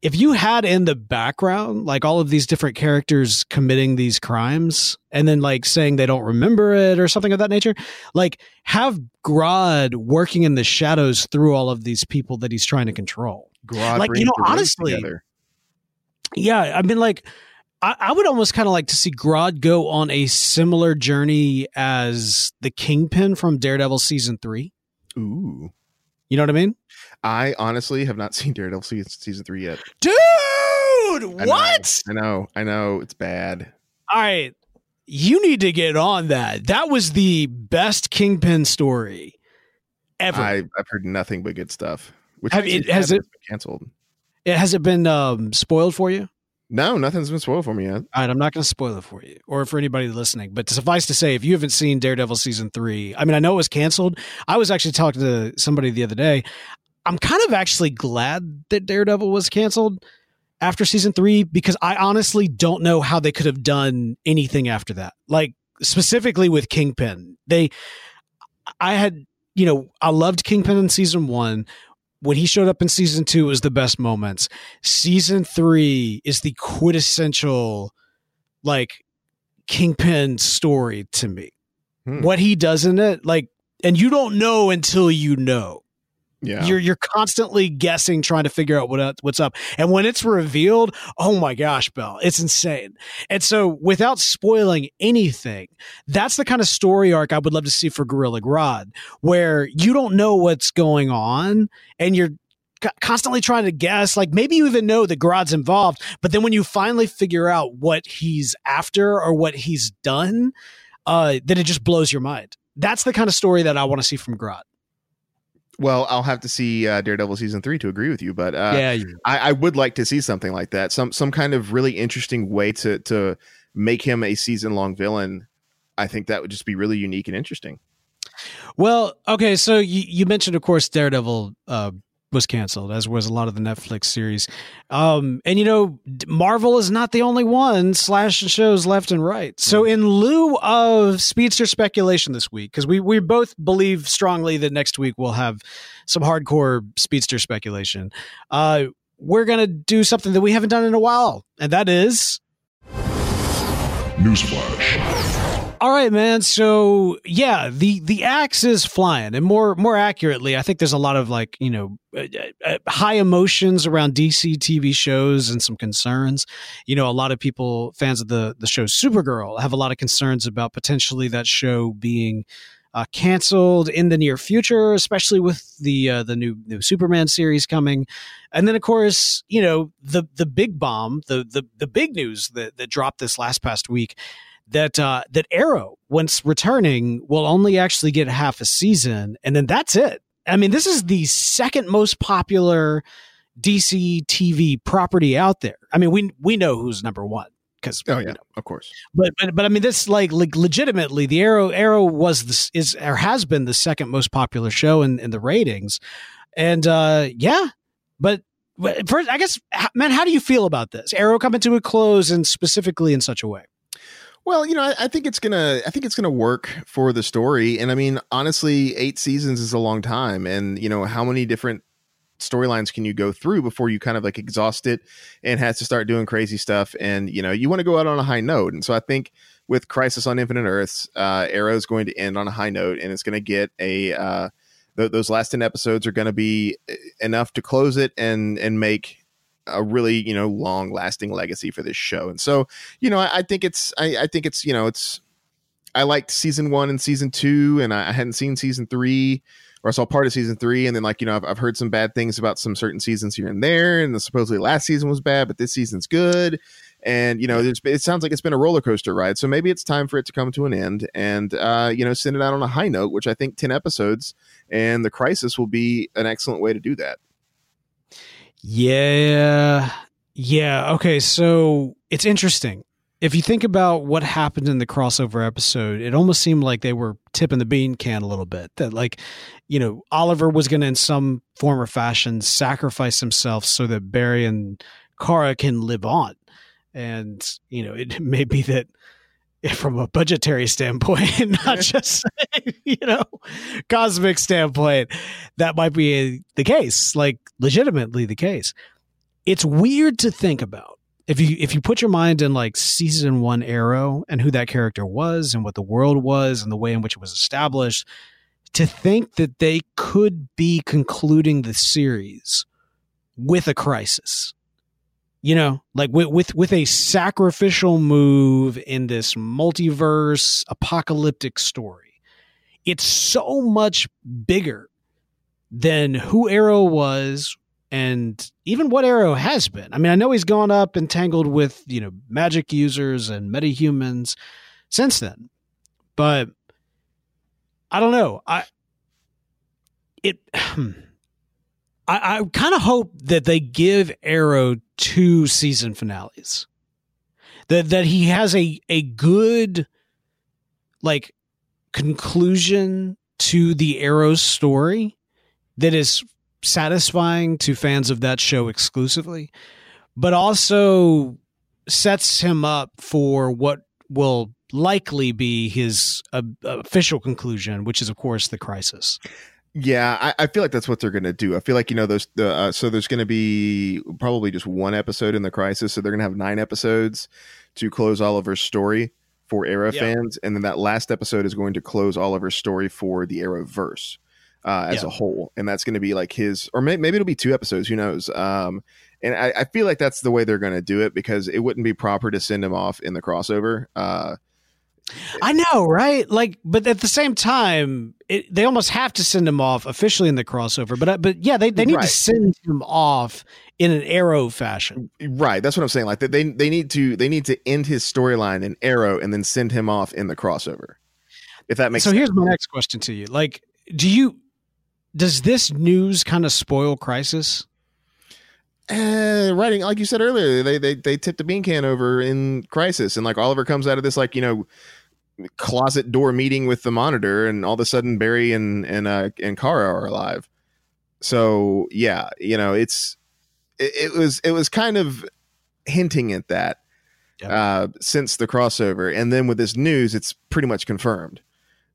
Speaker 2: if you had in the background like all of these different characters committing these crimes and then like saying they don't remember it or something of that nature like have Grodd working in the shadows through all of these people that he's trying to control
Speaker 3: Grodd
Speaker 2: like you know honestly together. yeah i mean like I, I would almost kind of like to see Grodd go on a similar journey as the Kingpin from Daredevil season three.
Speaker 3: Ooh.
Speaker 2: You know what I mean?
Speaker 3: I honestly have not seen Daredevil season, season three yet.
Speaker 2: Dude,
Speaker 3: I
Speaker 2: what?
Speaker 3: Know, I know, I know, it's bad.
Speaker 2: All right, you need to get on that. That was the best Kingpin story ever.
Speaker 3: I, have heard nothing but good stuff.
Speaker 2: Which have, it, has it been
Speaker 3: canceled?
Speaker 2: It has it been um, spoiled for you?
Speaker 3: No, nothing's been spoiled for me yet. All
Speaker 2: right, I'm not going to spoil it for you or for anybody listening. But suffice to say, if you haven't seen Daredevil season three, I mean, I know it was canceled. I was actually talking to somebody the other day. I'm kind of actually glad that Daredevil was canceled after season three because I honestly don't know how they could have done anything after that. Like specifically with Kingpin, they, I had, you know, I loved Kingpin in season one. When he showed up in season two, was the best moments. Season three is the quintessential, like, Kingpin story to me.
Speaker 3: Hmm.
Speaker 2: What he does in it, like, and you don't know until you know.
Speaker 3: Yeah.
Speaker 2: You're you're constantly guessing, trying to figure out what what's up. And when it's revealed, oh my gosh, Bell, it's insane. And so, without spoiling anything, that's the kind of story arc I would love to see for Gorilla Grodd, where you don't know what's going on, and you're constantly trying to guess. Like maybe you even know that Grodd's involved, but then when you finally figure out what he's after or what he's done, uh, then it just blows your mind. That's the kind of story that I want to see from Grodd.
Speaker 3: Well, I'll have to see uh, Daredevil season three to agree with you, but uh,
Speaker 2: yeah,
Speaker 3: I, I would like to see something like that. Some some kind of really interesting way to to make him a season long villain. I think that would just be really unique and interesting.
Speaker 2: Well, okay, so you, you mentioned, of course, Daredevil uh, was canceled, as was a lot of the Netflix series. Um, and you know, Marvel is not the only one slashing shows left and right. So, in lieu of speedster speculation this week, because we we both believe strongly that next week we'll have some hardcore speedster speculation, uh, we're gonna do something that we haven't done in a while, and that is
Speaker 4: Newsflash.
Speaker 2: All right, man. So yeah, the the axe is flying, and more more accurately, I think there's a lot of like you know uh, uh, high emotions around DC TV shows and some concerns. You know, a lot of people fans of the the show Supergirl have a lot of concerns about potentially that show being uh, canceled in the near future, especially with the uh, the new new Superman series coming. And then, of course, you know the the big bomb, the the the big news that that dropped this last past week that uh, that Arrow, once returning, will only actually get half a season, and then that's it. I mean, this is the second most popular DC TV property out there. I mean, we we know who's number one because
Speaker 3: Oh yeah, of course.
Speaker 2: but but but I mean, this like, like legitimately, the Arrow Arrow was this is or has been the second most popular show in in the ratings, and uh yeah, but. But first, I guess, man, how do you feel about this? Arrow coming to a close, and specifically in such a way.
Speaker 3: Well, you know, I, I think it's gonna. I think it's gonna work for the story. And I mean, honestly, eight seasons is a long time. And you know, how many different storylines can you go through before you kind of like exhaust it and has to start doing crazy stuff? And you know, you want to go out on a high note. And so I think with Crisis on Infinite Earths, uh, Arrow is going to end on a high note, and it's going to get a. Uh, th- those last ten episodes are going to be uh, enough to close it and and make a really you know long lasting legacy for this show. And so you know, I, I think it's I, I think it's you know it's I liked season one and season two, and I, I hadn't seen season three, or I saw part of season three, and then like you know I've, I've heard some bad things about some certain seasons here and there, and the, supposedly last season was bad, but this season's good, and you know it sounds like it's been a roller coaster ride, so maybe it's time for it to come to an end, and uh, you know send it out on a high note, which I think ten episodes and the crisis will be an excellent way to do that.
Speaker 2: Yeah. Yeah. Okay. So it's interesting. If you think about what happened in the crossover episode, it almost seemed like they were tipping the bean can a little bit. That, like, you know, Oliver was going to, in some form or fashion, sacrifice himself so that Barry and Kara can live on. And, you know, it may be that from a budgetary standpoint, not just, you know, cosmic standpoint, that might be the case, like legitimately the case. It's weird to think about. If you if you put your mind in like season 1 Arrow and who that character was and what the world was and the way in which it was established, to think that they could be concluding the series with a crisis. You know, like with with with a sacrificial move in this multiverse apocalyptic story. It's so much bigger than who Arrow was and even what Arrow has been. I mean, I know he's gone up and tangled with, you know, magic users and metahumans since then. But I don't know. I it I, I kind of hope that they give Arrow two season finales. That that he has a a good like conclusion to the Arrow story that is satisfying to fans of that show exclusively. but also sets him up for what will likely be his uh, official conclusion, which is, of course, the crisis.
Speaker 3: Yeah, I, I, feel like that's what they're going to do. I feel like you know those. The, uh, so there's going to be probably just one episode in the crisis. So they're going to have nine episodes to close Oliver's story for Arrow yeah. fans, and then that last episode is going to close Oliver's story for the Arrowverse uh, as yeah. a whole, and that's going to be like his, or may, maybe it'll be two episodes. Who knows? Um, and I, I, feel like that's the way they're going to do it because it wouldn't be proper to send him off in the crossover. Uh,
Speaker 2: I know, right? Like, but at the same time, it, they almost have to send him off officially in the crossover. But uh, but yeah, they, they need right. to send him off in an Arrow fashion.
Speaker 3: Right. That's what I'm saying. Like they they need to they need to end his storyline in Arrow and then send him off in the crossover. If that makes
Speaker 2: so.
Speaker 3: Sense.
Speaker 2: Here's my next question to you: Like, do you does this news kind of spoil Crisis?
Speaker 3: Uh, writing like you said earlier, they they they tipped a bean can over in Crisis, and like Oliver comes out of this like you know closet door meeting with the monitor, and all of a sudden Barry and and uh, and Kara are alive. So yeah, you know it's it, it was it was kind of hinting at that yep. uh, since the crossover, and then with this news, it's pretty much confirmed.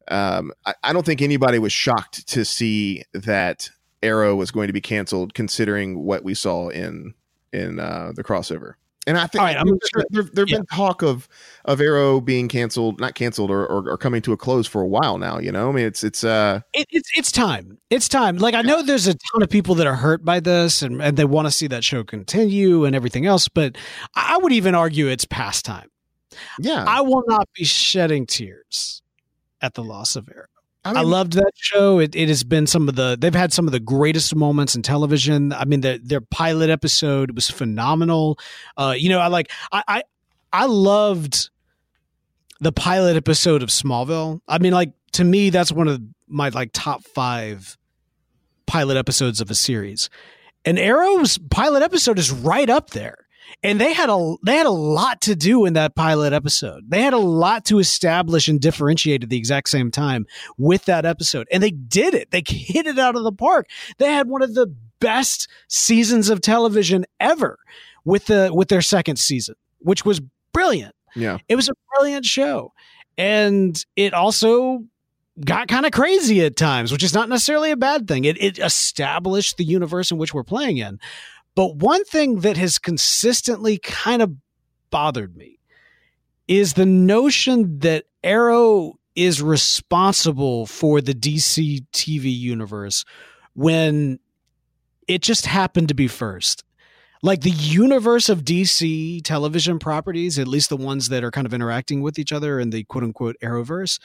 Speaker 3: Um, I, I don't think anybody was shocked to see that Arrow was going to be canceled, considering what we saw in in uh, the crossover. And I think,
Speaker 2: right, I'm
Speaker 3: sure there, there yeah. been talk of of Arrow being canceled, not canceled, or, or, or coming to a close for a while now. You know, I mean, it's it's uh,
Speaker 2: it, it's it's time. It's time. Like I know there's a ton of people that are hurt by this, and and they want to see that show continue and everything else. But I would even argue it's past time.
Speaker 3: Yeah,
Speaker 2: I will not be shedding tears at the loss of Arrow. I, mean, I, loved that show. It, it has been some of the they've had some of the greatest moments in television. I mean, the, their pilot episode was phenomenal. Uh, you know, I like I, I I loved the pilot episode of Smallville. I mean, like to me, that's one of my like top five pilot episodes of a series. And Arrow's pilot episode is right up there and they had a they had a lot to do in that pilot episode. They had a lot to establish and differentiate at the exact same time with that episode, and they did it. They hit it out of the park. They had one of the best seasons of television ever with the with their second season, which was brilliant.
Speaker 3: Yeah,
Speaker 2: it was a brilliant show, and it also got kind of crazy at times, which is not necessarily a bad thing. It, it established the universe in which we're playing in. But one thing that has consistently kind of bothered me is the notion that Arrow is responsible for the DC TV universe when it just happened to be first. Like the universe of DC television properties, at least the ones that are kind of interacting with each other in the quote unquote Arrowverse,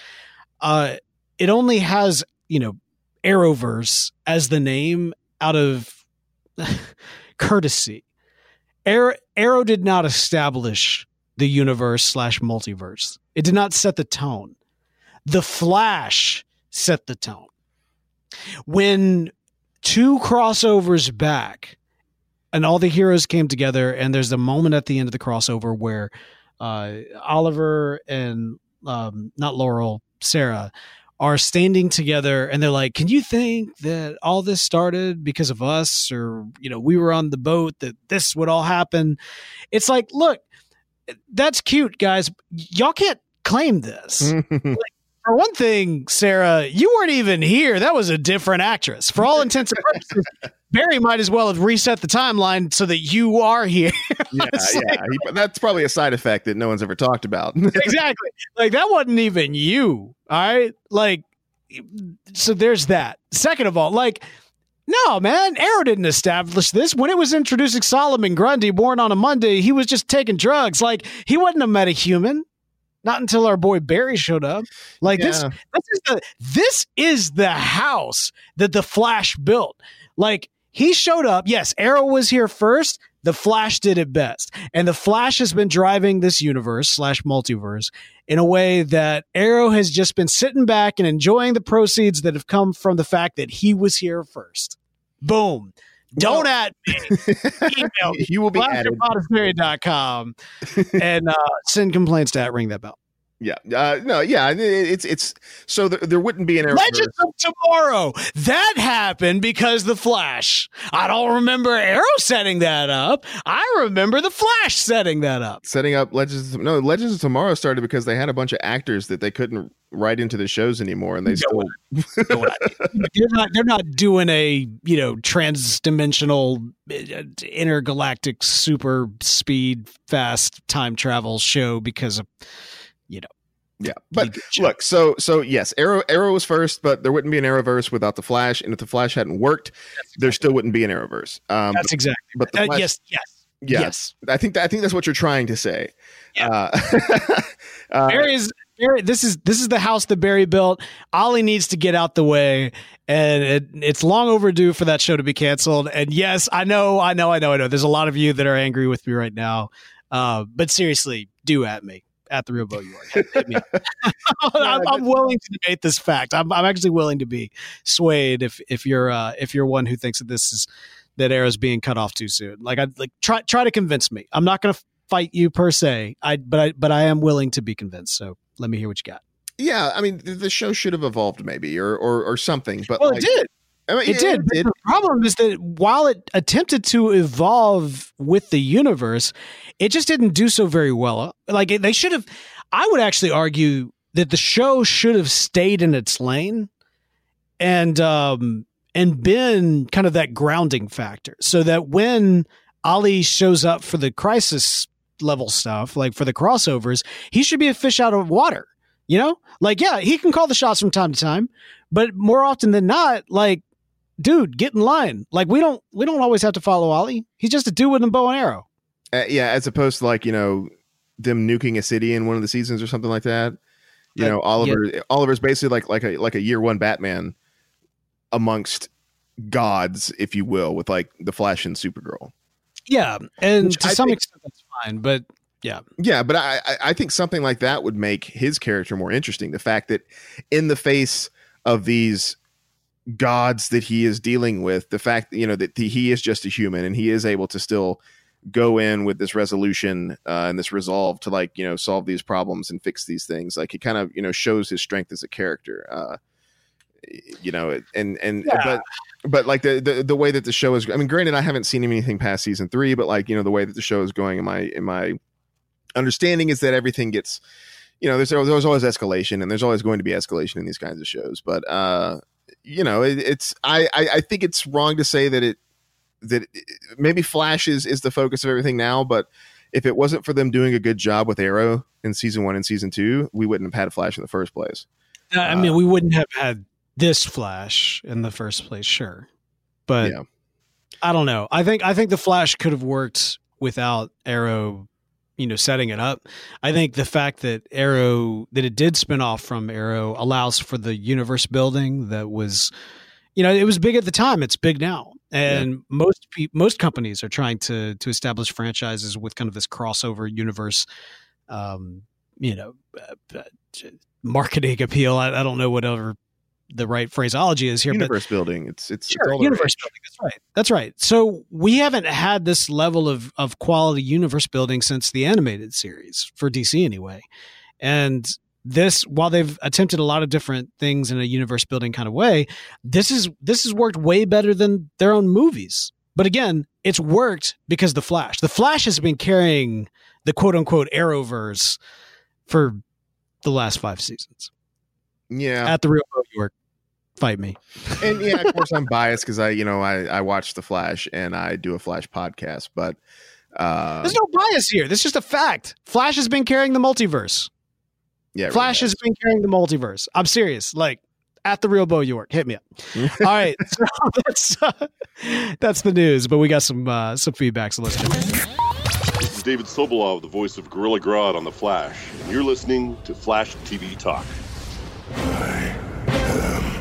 Speaker 2: uh, it only has, you know, Arrowverse as the name out of courtesy. Arrow, Arrow did not establish the universe slash multiverse. It did not set the tone. The Flash set the tone. When two crossovers back and all the heroes came together, and there's the moment at the end of the crossover where uh, Oliver and um, not Laurel, Sarah are standing together and they're like, Can you think that all this started because of us? Or, you know, we were on the boat that this would all happen. It's like, look, that's cute, guys. Y'all can't claim this. like, for one thing, Sarah, you weren't even here. That was a different actress. For all intents and purposes, Barry might as well have reset the timeline so that you are here.
Speaker 3: yeah, yeah. He, that's probably a side effect that no one's ever talked about.
Speaker 2: exactly. Like that wasn't even you. All right. Like, so there's that. Second of all, like, no, man, Arrow didn't establish this. When it was introducing Solomon Grundy, born on a Monday, he was just taking drugs. Like, he wasn't a metahuman. Not until our boy Barry showed up. Like yeah. this, this is the this is the house that the Flash built. Like he showed up. Yes, Arrow was here first. The Flash did it best. And the Flash has been driving this universe slash multiverse in a way that Arrow has just been sitting back and enjoying the proceeds that have come from the fact that he was here first. Boom. Don't well, at me. Email
Speaker 3: you will be added.
Speaker 2: and uh, send complaints to at ring that bell.
Speaker 3: Yeah, uh, no, yeah, it's it's so there, there wouldn't be an
Speaker 2: Legends of Tomorrow that happened because the Flash. I don't remember Arrow setting that up. I remember the Flash setting that up.
Speaker 3: Setting up Legends. Of, no, Legends of Tomorrow started because they had a bunch of actors that they couldn't write into the shows anymore, and they still
Speaker 2: they're not they're not doing a you know transdimensional uh, intergalactic super speed fast time travel show because of you know.
Speaker 3: Yeah, but look, so so yes, Arrow Arrow was first, but there wouldn't be an Arrowverse without the Flash, and if the Flash hadn't worked, there still wouldn't be an Arrowverse.
Speaker 2: Um, that's exactly. But the uh, Flash, yes, yes,
Speaker 3: yeah, yes. I think that, I think that's what you're trying to say.
Speaker 2: Yeah. Uh, uh, Barry is Barry. This is this is the house that Barry built. Ollie needs to get out the way, and it, it's long overdue for that show to be canceled. And yes, I know, I know, I know, I know. There's a lot of you that are angry with me right now, uh, but seriously, do at me at the real Bo York. I'm, I'm, willing to debate this fact. I'm, I'm actually willing to be swayed if if you're uh, if you're one who thinks that this is that Arrow's being cut off too soon. Like I like try try to convince me. I'm not going to fight you per se. I but I but I am willing to be convinced. So let me hear what you got.
Speaker 3: Yeah, I mean the show should have evolved maybe or or, or something. But
Speaker 2: well, like, it did. I mean, it did. It, the problem is that while it attempted to evolve with the universe, it just didn't do so very well. Like they should have. I would actually argue that the show should have stayed in its lane, and um and been kind of that grounding factor, so that when Ollie shows up for the crisis level stuff, like for the crossovers, he should be a fish out of water. You know, like yeah, he can call the shots from time to time, but more often than not, like dude, get in line. Like we don't we don't always have to follow Ollie. He's just a dude with a bow and arrow.
Speaker 3: Uh, yeah, as opposed to like you know them nuking a city in one of the seasons or something like that. You know, Oliver yeah. Oliver's basically like like a like a year one Batman amongst gods, if you will, with like the Flash and Supergirl.
Speaker 2: Yeah, and Which to I some think, extent that's fine, but yeah,
Speaker 3: yeah, but I I think something like that would make his character more interesting. The fact that in the face of these gods that he is dealing with the fact you know that he is just a human and he is able to still go in with this resolution uh, and this resolve to like you know solve these problems and fix these things like it kind of you know shows his strength as a character uh you know and and yeah. but but like the, the the way that the show is i mean granted i haven't seen anything past season three but like you know the way that the show is going in my in my understanding is that everything gets you know there's there's always escalation and there's always going to be escalation in these kinds of shows but uh you know, it, it's I, I, I think it's wrong to say that it that it, maybe Flash is is the focus of everything now, but if it wasn't for them doing a good job with Arrow in season one and season two, we wouldn't have had Flash in the first place.
Speaker 2: Uh, I mean, we wouldn't have had this Flash in the first place, sure, but yeah. I don't know. I think I think the Flash could have worked without Arrow you know setting it up. I think the fact that Arrow that it did spin off from Arrow allows for the universe building that was you know it was big at the time it's big now and yeah. most pe- most companies are trying to to establish franchises with kind of this crossover universe um you know uh, uh marketing appeal I, I, don't know whatever the right phraseology is here.
Speaker 3: Universe but, building. It's it's,
Speaker 2: sure, it's universe building. That's right. That's right. So we haven't had this level of of quality universe building since the animated series for DC anyway. And this while they've attempted a lot of different things in a universe building kind of way, this is this has worked way better than their own movies. But again, it's worked because the Flash. The Flash has been carrying the quote unquote Arrowverse for the last five seasons.
Speaker 3: Yeah.
Speaker 2: At the real Bo York fight me.
Speaker 3: and yeah, of course I'm biased because I, you know, I I watch the Flash and I do a Flash podcast, but uh,
Speaker 2: there's no bias here. This is just a fact. Flash has been carrying the multiverse. Yeah, Flash really has been carrying the multiverse. I'm serious. Like at the real Bo York, hit me up. All right, so that's uh, that's the news. But we got some uh, some feedback, so let's go.
Speaker 4: This is David Sobolov, the voice of Gorilla Grodd on the Flash, and you're listening to Flash TV Talk. I
Speaker 2: am.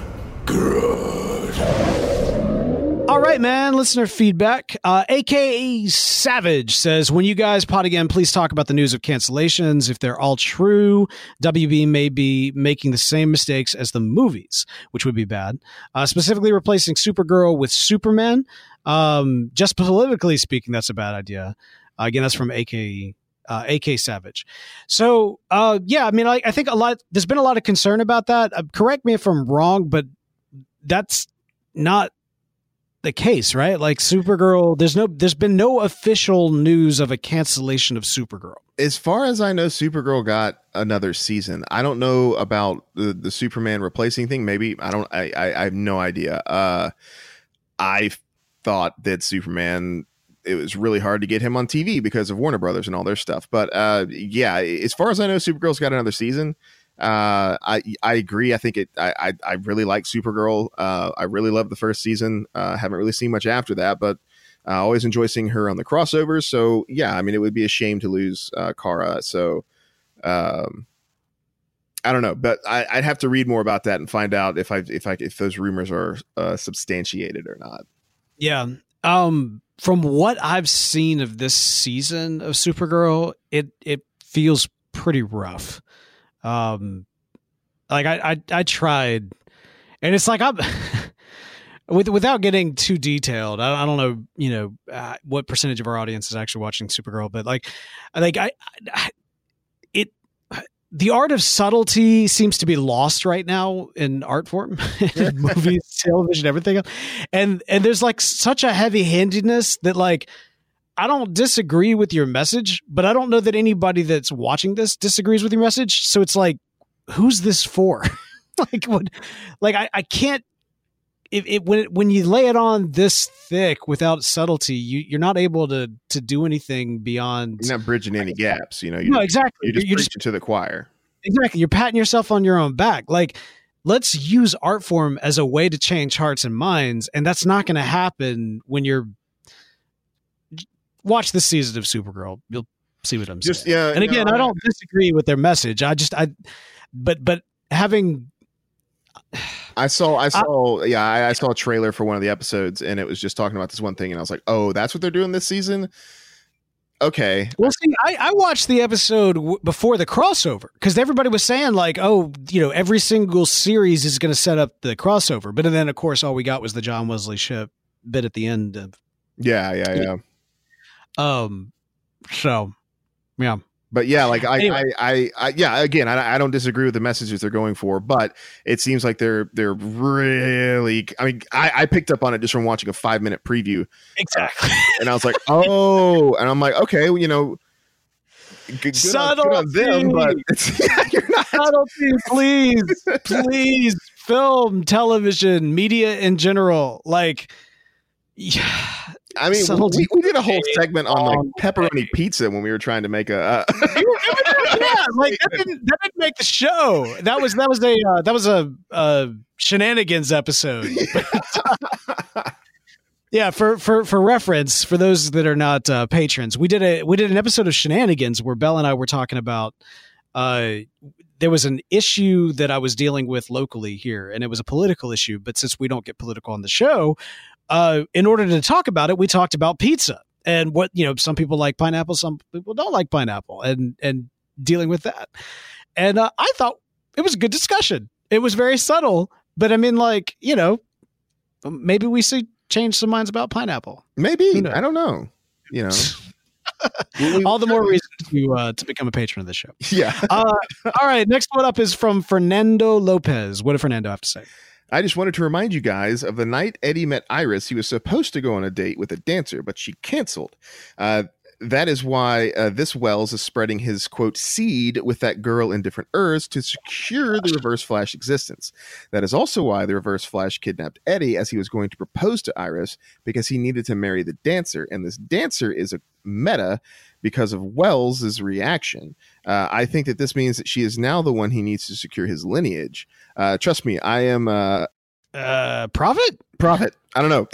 Speaker 2: All right, man. Listener feedback. Uh, AKA Savage says, when you guys pod again, please talk about the news of cancellations. If they're all true, WB may be making the same mistakes as the movies, which would be bad. Uh, specifically, replacing Supergirl with Superman. Um, just politically speaking, that's a bad idea. Uh, again, that's from AKA uh, AK Savage. So, uh, yeah, I mean, I, I think a lot. There's been a lot of concern about that. Uh, correct me if I'm wrong, but that's not the case, right? Like Supergirl, there's no, there's been no official news of a cancellation of Supergirl.
Speaker 3: As far as I know, Supergirl got another season. I don't know about the, the Superman replacing thing. Maybe I don't. I, I, I have no idea. Uh, I thought that Superman it was really hard to get him on TV because of Warner Brothers and all their stuff. But uh, yeah, as far as I know, Supergirl's got another season. Uh, I I agree. I think it. I I, I really like Supergirl. Uh, I really love the first season. Uh, haven't really seen much after that, but I always enjoy seeing her on the crossovers. So yeah, I mean, it would be a shame to lose uh, Kara. So. Um, I don't know, but I, would have to read more about that and find out if I if I if those rumors are uh, substantiated or not.
Speaker 2: Yeah. Um. From what I've seen of this season of Supergirl, it it feels pretty rough. Um. Like I I, I tried, and it's like I'm. with without getting too detailed, I, I don't know, you know, uh, what percentage of our audience is actually watching Supergirl, but like, think I, I the art of subtlety seems to be lost right now in art form, movies, television, everything. And and there's like such a heavy handedness that like I don't disagree with your message, but I don't know that anybody that's watching this disagrees with your message. So it's like, who's this for? like what like I, I can't it, it, when it, when you lay it on this thick without subtlety, you you're not able to to do anything beyond.
Speaker 3: You're not bridging any gaps, you know. You're
Speaker 2: no, exactly.
Speaker 3: You're just
Speaker 2: you're
Speaker 3: preaching just, to the choir.
Speaker 2: Exactly. You're patting yourself on your own back. Like, let's use art form as a way to change hearts and minds, and that's not going to happen when you're. Watch this season of Supergirl. You'll see what I'm
Speaker 3: just,
Speaker 2: saying.
Speaker 3: Yeah.
Speaker 2: And again,
Speaker 3: no,
Speaker 2: I don't disagree with their message. I just I, but but having
Speaker 3: I saw, I saw, yeah, I, I, saw a trailer for one of the episodes, and it was just talking about this one thing, and I was like, oh, that's what they're doing this season. Okay.
Speaker 2: Well, see, I, I watched the episode w- before the crossover because everybody was saying like, oh, you know, every single series is going to set up the crossover, but then of course all we got was the John Wesley Shipp bit at the end of.
Speaker 3: Yeah, yeah, yeah.
Speaker 2: Um. So, yeah
Speaker 3: but yeah, like I, anyway. I, I, I, yeah, again, I, I don't disagree with the messages they're going for, but it seems like they're they're really. I mean, I, I picked up on it just from watching a five minute preview,
Speaker 2: exactly,
Speaker 3: and I was like, oh, and I'm like, okay, well, you know,
Speaker 2: good, good, Subtlety. On, good on them, but
Speaker 3: yeah, you're not
Speaker 2: subtlety, please, please, film, television, media in general, like. Yeah,
Speaker 3: I mean, we, we, did a whole segment on like pepperoni pizza when we were trying to make a. Uh,
Speaker 2: yeah, like that didn't, that didn't make the show. That was that was a uh, that was a, a shenanigans episode. yeah, for for for reference, for those that are not uh, patrons, we did a we did an episode of shenanigans where Bell and I were talking about. Uh, there was an issue that I was dealing with locally here, and it was a political issue. But since we don't get political on the show, uh, in order to talk about it, we talked about pizza and what you know. Some people like pineapple, some people don't like pineapple, and and dealing with that. And uh, I thought it was a good discussion. It was very subtle, but I mean, like you know, maybe we see change some minds about pineapple.
Speaker 3: Maybe I don't know. You know.
Speaker 2: all the more reason to uh, to become a patron of the show.
Speaker 3: Yeah.
Speaker 2: uh, all right. Next one up is from Fernando Lopez. What did Fernando have to say?
Speaker 3: I just wanted to remind you guys of the night Eddie met Iris. He was supposed to go on a date with a dancer, but she canceled. Uh, that is why uh, this Wells is spreading his quote seed with that girl in different Earths to secure the Reverse Flash existence. That is also why the Reverse Flash kidnapped Eddie as he was going to propose to Iris because he needed to marry the dancer, and this dancer is a meta because of Wells's reaction. Uh, I think that this means that she is now the one he needs to secure his lineage. Uh, trust me, I am. Uh,
Speaker 2: uh, prophet
Speaker 3: prophet i don't know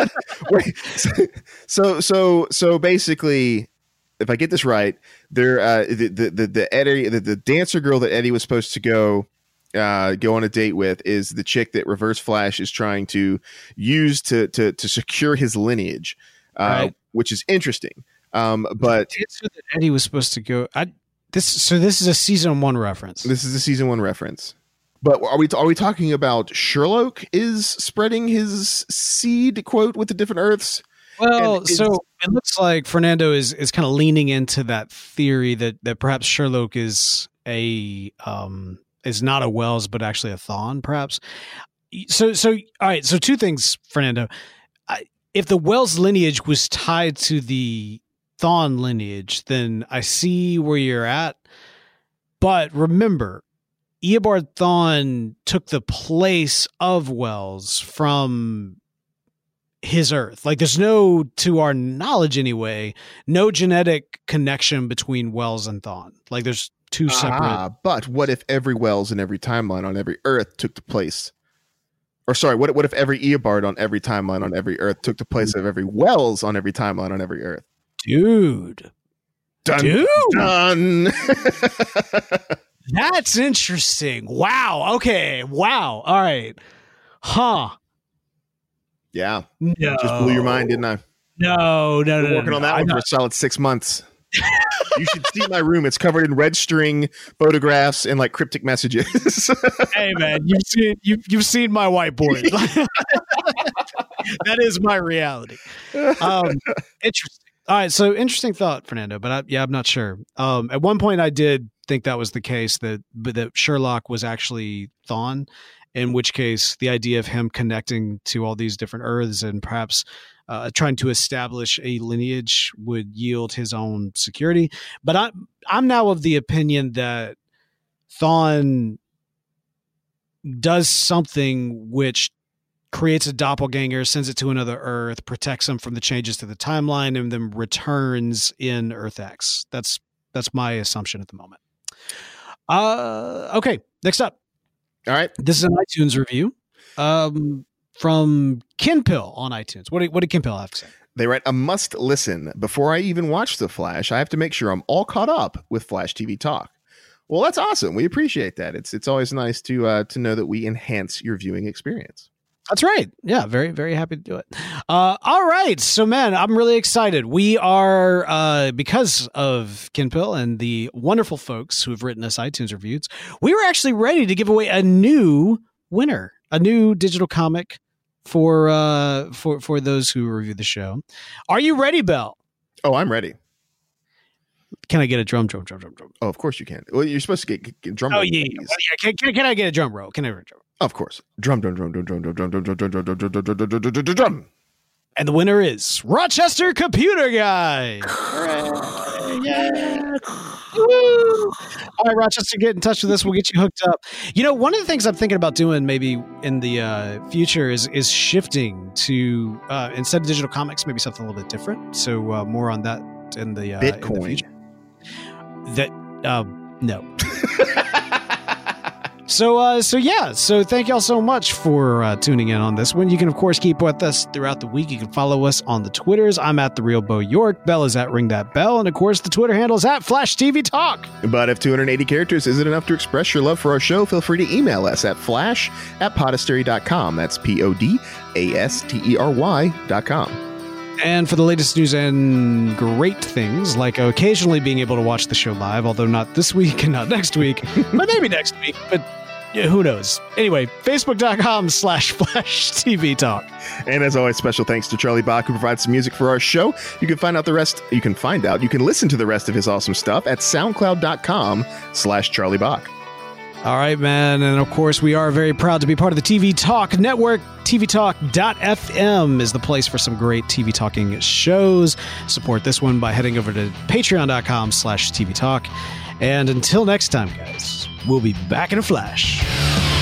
Speaker 3: Wait, so so so basically if i get this right there uh the the the, the eddie the, the dancer girl that eddie was supposed to go uh, go on a date with is the chick that Reverse Flash is trying to use to to to secure his lineage, uh, right. which is interesting. Um, but
Speaker 2: that Eddie was supposed to go. I this so this is a season one reference.
Speaker 3: This is a season one reference. But are we are we talking about Sherloque is spreading his seed quote with the different Earths?
Speaker 2: Well, so it looks like Fernando is is kind of leaning into that theory that that perhaps Sherloque is a um is not a Wells but actually a Thawne, perhaps. So so all right. So two things, Fernando. I, if the Wells lineage was tied to the Thawne lineage, then I see where you're at. But remember, Eobard Thawne took the place of Wells from his Earth. Like, there's no, to our knowledge anyway, no genetic connection between Wells and Thawne. Like, there's two separate.
Speaker 3: Ah, but what if every Wells in every timeline on every Earth took the place? Or sorry, what what if every Eobard on every timeline on every Earth took the place of every Wells on every timeline on every Earth?
Speaker 2: Dude,
Speaker 3: Dun,
Speaker 2: dude,
Speaker 3: dun.
Speaker 2: that's interesting. Wow. Okay. Wow. All right. Huh.
Speaker 3: yeah,
Speaker 2: No.
Speaker 3: just blew your mind, didn't I?
Speaker 2: No, no, no.
Speaker 3: Been
Speaker 2: no,
Speaker 3: working
Speaker 2: no.
Speaker 3: on that
Speaker 2: I
Speaker 3: one for a solid six months. you should see my room. It's covered in red string photographs and like cryptic messages.
Speaker 2: hey man, you've seen you've you've seen my whiteboard. that is my reality. Um, interesting. All right, so interesting thought, Fernando. But I, yeah, I'm not sure. Um, at one point, I did think that was the case that that Sherloque was actually Thawne. In which case, the idea of him connecting to all these different Earths and perhaps uh, trying to establish a lineage would yield his own security. But I'm I'm now of the opinion that Thawne does something which creates a doppelganger, sends it to another Earth, protects them from the changes to the timeline, and then returns in Earth X. That's that's my assumption at the moment. Uh, okay. Next up,
Speaker 3: All right.
Speaker 2: this is an iTunes review um, from Kinpill on iTunes. What did, what did Kinpill have to say?
Speaker 3: They write a must listen. Before I even watch The Flash, I have to make sure I'm all caught up with Flash TV Talk. Well, that's awesome. We appreciate that. It's it's always nice to uh, to know that we enhance your viewing experience.
Speaker 2: That's right. Yeah, very, very happy to do it. Uh, all right. So, man, I'm really excited. We are, uh, because of Kinpill and the wonderful folks who have written us iTunes reviews, we were actually ready to give away a new winner, a new digital comic for uh, for for those who review the show. Are you ready, Bell?
Speaker 3: Oh, I'm ready.
Speaker 2: Can I get a drum, drum, drum, drum, drum?
Speaker 3: Oh, of course you can. Well, you're supposed to get, get, drum.
Speaker 2: Oh
Speaker 3: roll,
Speaker 2: yeah,
Speaker 3: please.
Speaker 2: yeah. Well, yeah. Can, can, can I get a drum roll? Can I get a drum? Roll?
Speaker 3: Of course. Drum, drum, drum, drum, drum, drum, drum, drum, drum, drum, drum, drum, drum, drum, drum, drum, drum, drum, drum.
Speaker 2: And the winner is Rochester Computer Guy. Yeah. Woo. All right, Rochester, get in touch with us. We'll get you hooked up. You know, one of the things I'm thinking about doing maybe in the uh, future is is shifting to uh, instead of digital comics, maybe something a little bit different. So uh, more on that in the uh, in the future. That uh, no. So, uh, so yeah. So, thank y'all so much for uh, tuning in on this one. You can, of course, keep with us throughout the week. You can follow us on the Twitters. I'm at the real Bo York. Bell is at Ring That Bell, and of course, the Twitter handle is at Flash TV Talk.
Speaker 3: But if 280 characters isn't enough to express your love for our show, feel free to email us at flash at podastery.com. That's P O D A S T E R Y.com.
Speaker 2: And for the latest news and great things, like occasionally being able to watch the show live, although not this week and not next week, but maybe next week. But yeah, who knows? Anyway, facebook.com slash Flash TV Talk.
Speaker 3: And as always, special thanks to Charlie Bach, who provides some music for our show. You can find out the rest, you can find out, you can listen to the rest of his awesome stuff at soundcloud.com slash Charlie Bach.
Speaker 2: All right, man. And of course, we are very proud to be part of the TV Talk Network. TVTalk.fm is the place for some great TV talking shows. Support this one by heading over to patreon.com slash TV Talk. And until next time, guys, we'll be back in a flash.